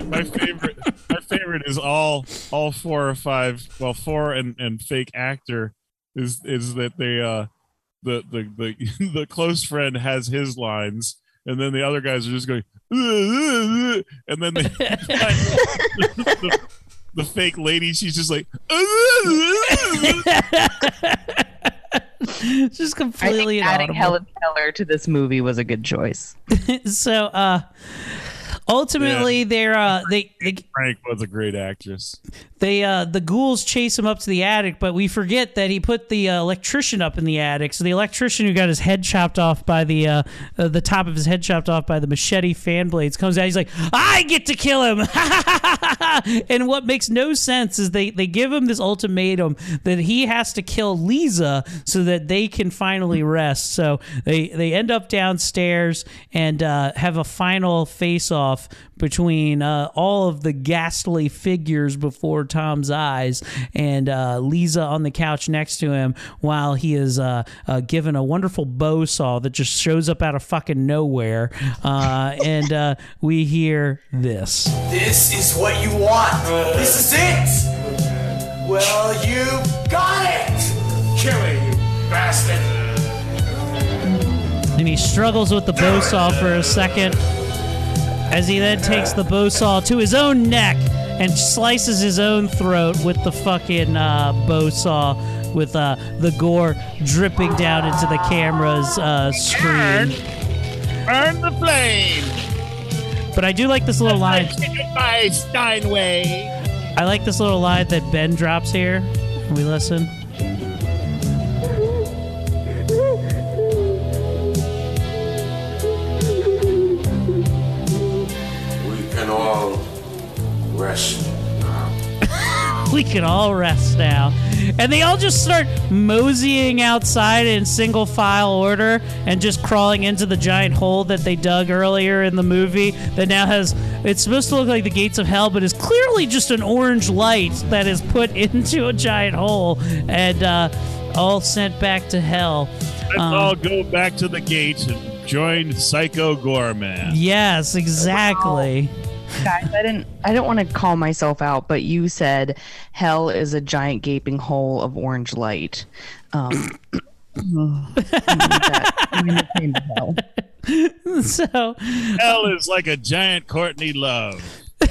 my favorite my favorite is all all four or five well four and and fake actor is is that they uh the the the, the close friend has his lines and then the other guys are just going and then they the, the fake lady she's just like just I completely think adding inaudible. Helen Keller to this movie was a good choice. so uh ultimately they're uh they, they Frank was a great actress. They uh the ghouls chase him up to the attic but we forget that he put the uh, electrician up in the attic. So the electrician who got his head chopped off by the uh, uh the top of his head chopped off by the machete fan blades comes out. He's like i get to kill him! And what makes no sense is they they give him this ultimatum that he has to kill lisa so that they can finally rest. So they they end up downstairs and uh have a final face off between uh, all of the ghastly figures before Tom's eyes and uh, Lisa on the couch next to him while he is uh, uh, given a wonderful bow saw that just shows up out of fucking nowhere. Uh, and uh, we hear this. This is what you want. This is it. Well, you got it. Kill it, you bastard. And he struggles with the bow saw for a second as he then takes the bow saw to his own neck and slices his own throat with the fucking uh, bow saw with uh, the gore dripping down into the camera's uh, screen. Burn the flame. But I do like this little line. By Steinway. I like this little line that Ben drops here. We listen. can all rest now. we can all rest now. And they all just start moseying outside in single file order and just crawling into the giant hole that they dug earlier in the movie that now has it's supposed to look like the gates of hell, but it's clearly just an orange light that is put into a giant hole and uh, all sent back to hell. Let's um, all go back to the gates and join Psycho Goreman. Yes, exactly. Wow. Guys, I didn't I didn't want to call myself out, but you said hell is a giant gaping hole of orange light. Um, so Hell is like a giant Courtney Love.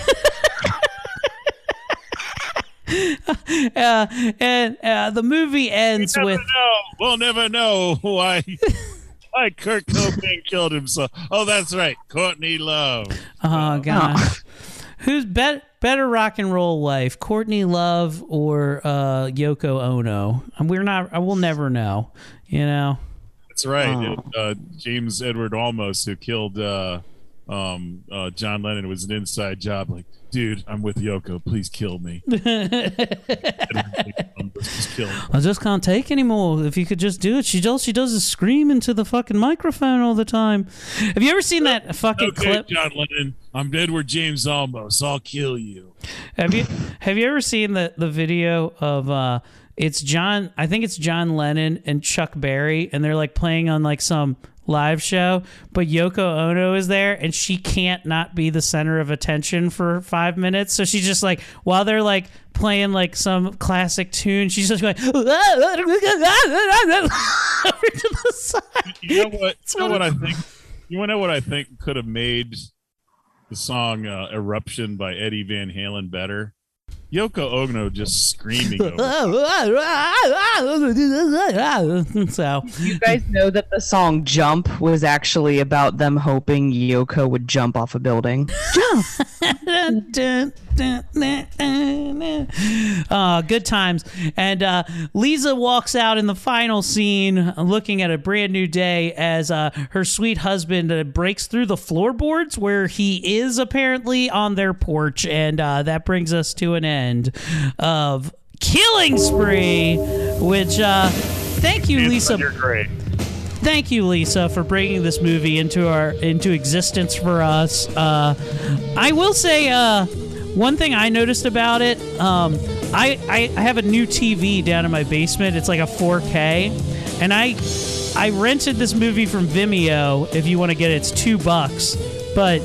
uh, and uh, the movie ends Never with know. We'll never know why why Kurt Cobain killed himself. Oh, that's right, Courtney Love. Oh god. Who's bet- better rock and roll life, Courtney Love or uh, Yoko Ono? And we're not. I will never know. You know. That's right. Oh. Uh, James Edward Olmos, who killed uh, um, uh, John Lennon, was an inside job. Like, dude, I'm with Yoko. Please kill me. Just kill me. I just can't take anymore. If you could just do it, she all she does is scream into the fucking microphone all the time. Have you ever seen that fucking Okay, clip? John Lennon. I'm Edward James Olmos. I'll kill you. Have you have you ever seen the the video of uh it's John I think it's John Lennon and Chuck Berry and they're like playing on like some live show but Yoko Ono is there and she can't not be the center of attention for 5 minutes so she's just like while they're like playing like some classic tune she's just going over to the side You know what? You know what I think? You want to know what I think could have made the song uh, "Eruption" by Eddie Van Halen better? Yoko Ono just screaming. Over. so you guys know that the song "Jump" was actually about them hoping Yoko would jump off a building. uh, good times. And uh, Lisa walks out in the final scene looking at a brand new day as uh, her sweet husband uh, breaks through the floorboards where he is apparently on their porch. And uh, that brings us to an end of Killing Spree, which, uh, thank you, Lisa. You're great. Thank you, Lisa, for bringing this movie into our into existence for us. Uh, I will say uh, one thing I noticed about it. Um, I, I I have a new TV down in my basement. It's like a 4K, and I I rented this movie from Vimeo. If you want to get it, it's two bucks. But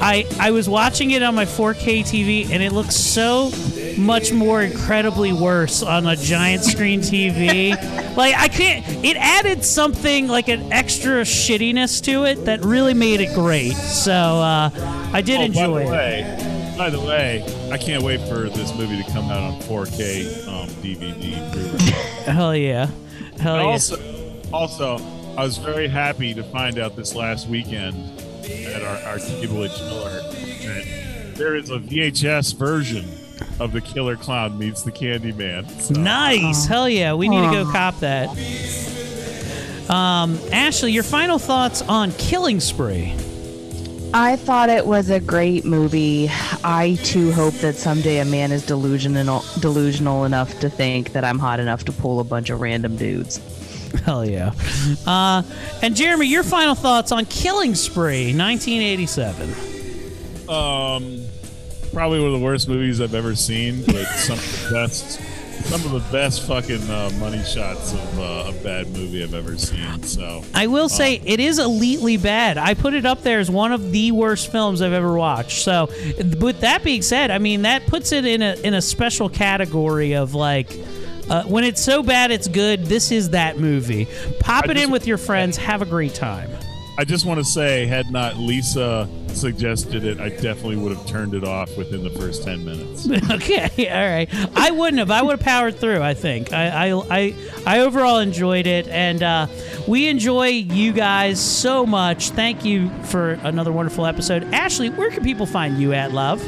I I was watching it on my 4K TV, and it looks so much more incredibly worse on a giant screen TV. like I can't. It added something like an extra shittiness to it that really made it great. So uh, I did Oh, enjoy by the it. way, by the way, I can't wait for this movie to come out on 4K um, DVD. Hell yeah, hell yeah. also, also, I was very happy to find out this last weekend at our, our cable at Chiller that there is a VHS version of the Killer Clown meets the Candyman. So- Nice. Hell yeah. We need to go cop that. Um, Ashley, your final thoughts on Killing Spree? I thought it was a great movie. I too hope that someday a man is delusional delusional enough to think that I'm hot enough to pull a bunch of random dudes. Hell yeah. Uh, and Jeremy, your final thoughts on Killing Spree, 1987. Um, probably one of the worst movies I've ever seen, but some of the best, some of the best fucking uh, money shots of uh, a bad movie I've ever seen. So I will say it is elitely bad. I put it up there as one of the worst films I've ever watched. So, with that being said, I mean that puts it in a in a special category of like uh, when it's so bad it's good. This is that movie. Pop I it in with your friends. Have a great time. I just want to say, had not Lisa suggested it, I definitely would have turned it off within the first ten minutes. okay, all right. I wouldn't have. I would have powered through. I think. I I I, I overall enjoyed it, and uh, we enjoy you guys so much. Thank you for another wonderful episode. Ashley, where can people find you at, love?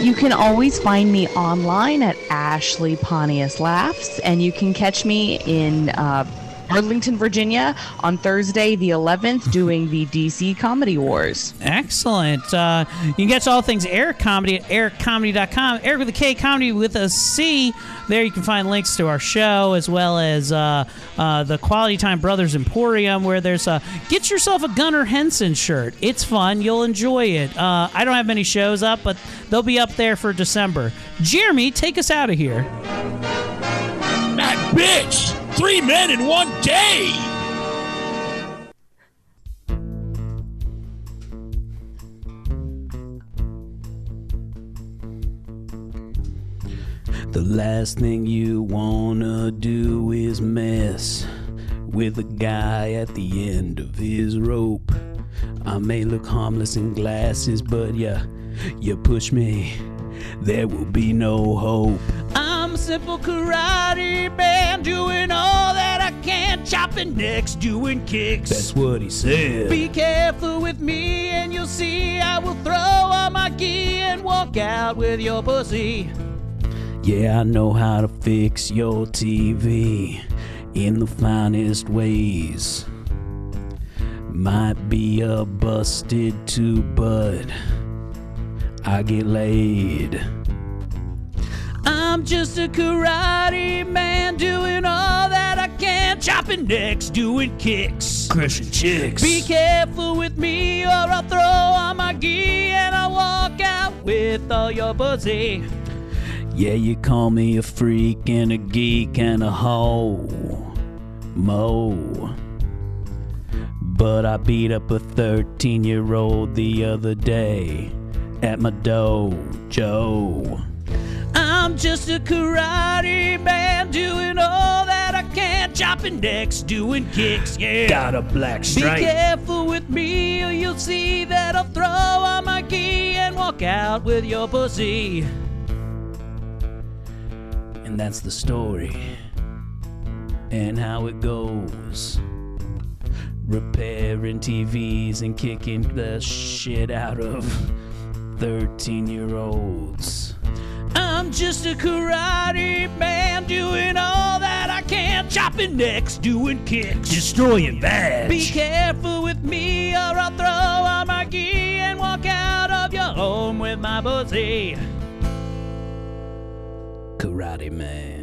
You can always find me online at Ashley Pontius Laughs, and you can catch me in uh, Arlington, Virginia on Thursday, the 11th, doing the DC Comedy Wars. Excellent. Uh, you can catch all things Eric Comedy at ericcomedy.com. Eric with a K, comedy with a C. There you can find links to our show as well as uh, uh, the Quality Time Brothers Emporium, where there's a get yourself a Gunnar Hansen shirt. It's fun. You'll enjoy it. Uh, I don't have many shows up, but they'll be up there for December. Jeremy, take us out of here. That bitch! Three men in one day! The last thing you wanna do is mess with a guy at the end of his rope. I may look harmless in glasses, but yeah, you push me, there will be no hope. Simple karate man doing all that I can, chopping necks, doing kicks. That's what he said. Be careful with me, and you'll see I will throw on my gi and walk out with your pussy. Yeah, I know how to fix your TV in the finest ways. Might be a busted tube, but I get laid. I'm just a karate man doing all that I can, chopping necks, doing kicks, crushing chicks. Be careful with me, or I'll throw on my gi and I'll walk out with all your pussy. Yeah, you call me a freak and a geek and a hoe. Mo. But I beat up a 13 year old the other day at my dojo. I'm just a karate man doing all that I can, chopping necks, doing kicks, yeah. Got a black stripe. Be careful with me, or you'll see that I'll throw on my gi and walk out with your pussy. And that's the story. And how it goes. Repairing TVs and kicking the shit out of 13 year olds. I'm just a karate man doing all that I can, chopping necks, doing kicks, destroying bags. Be careful with me, or I'll throw on my gi and walk out of your home with my pussy. Karate man.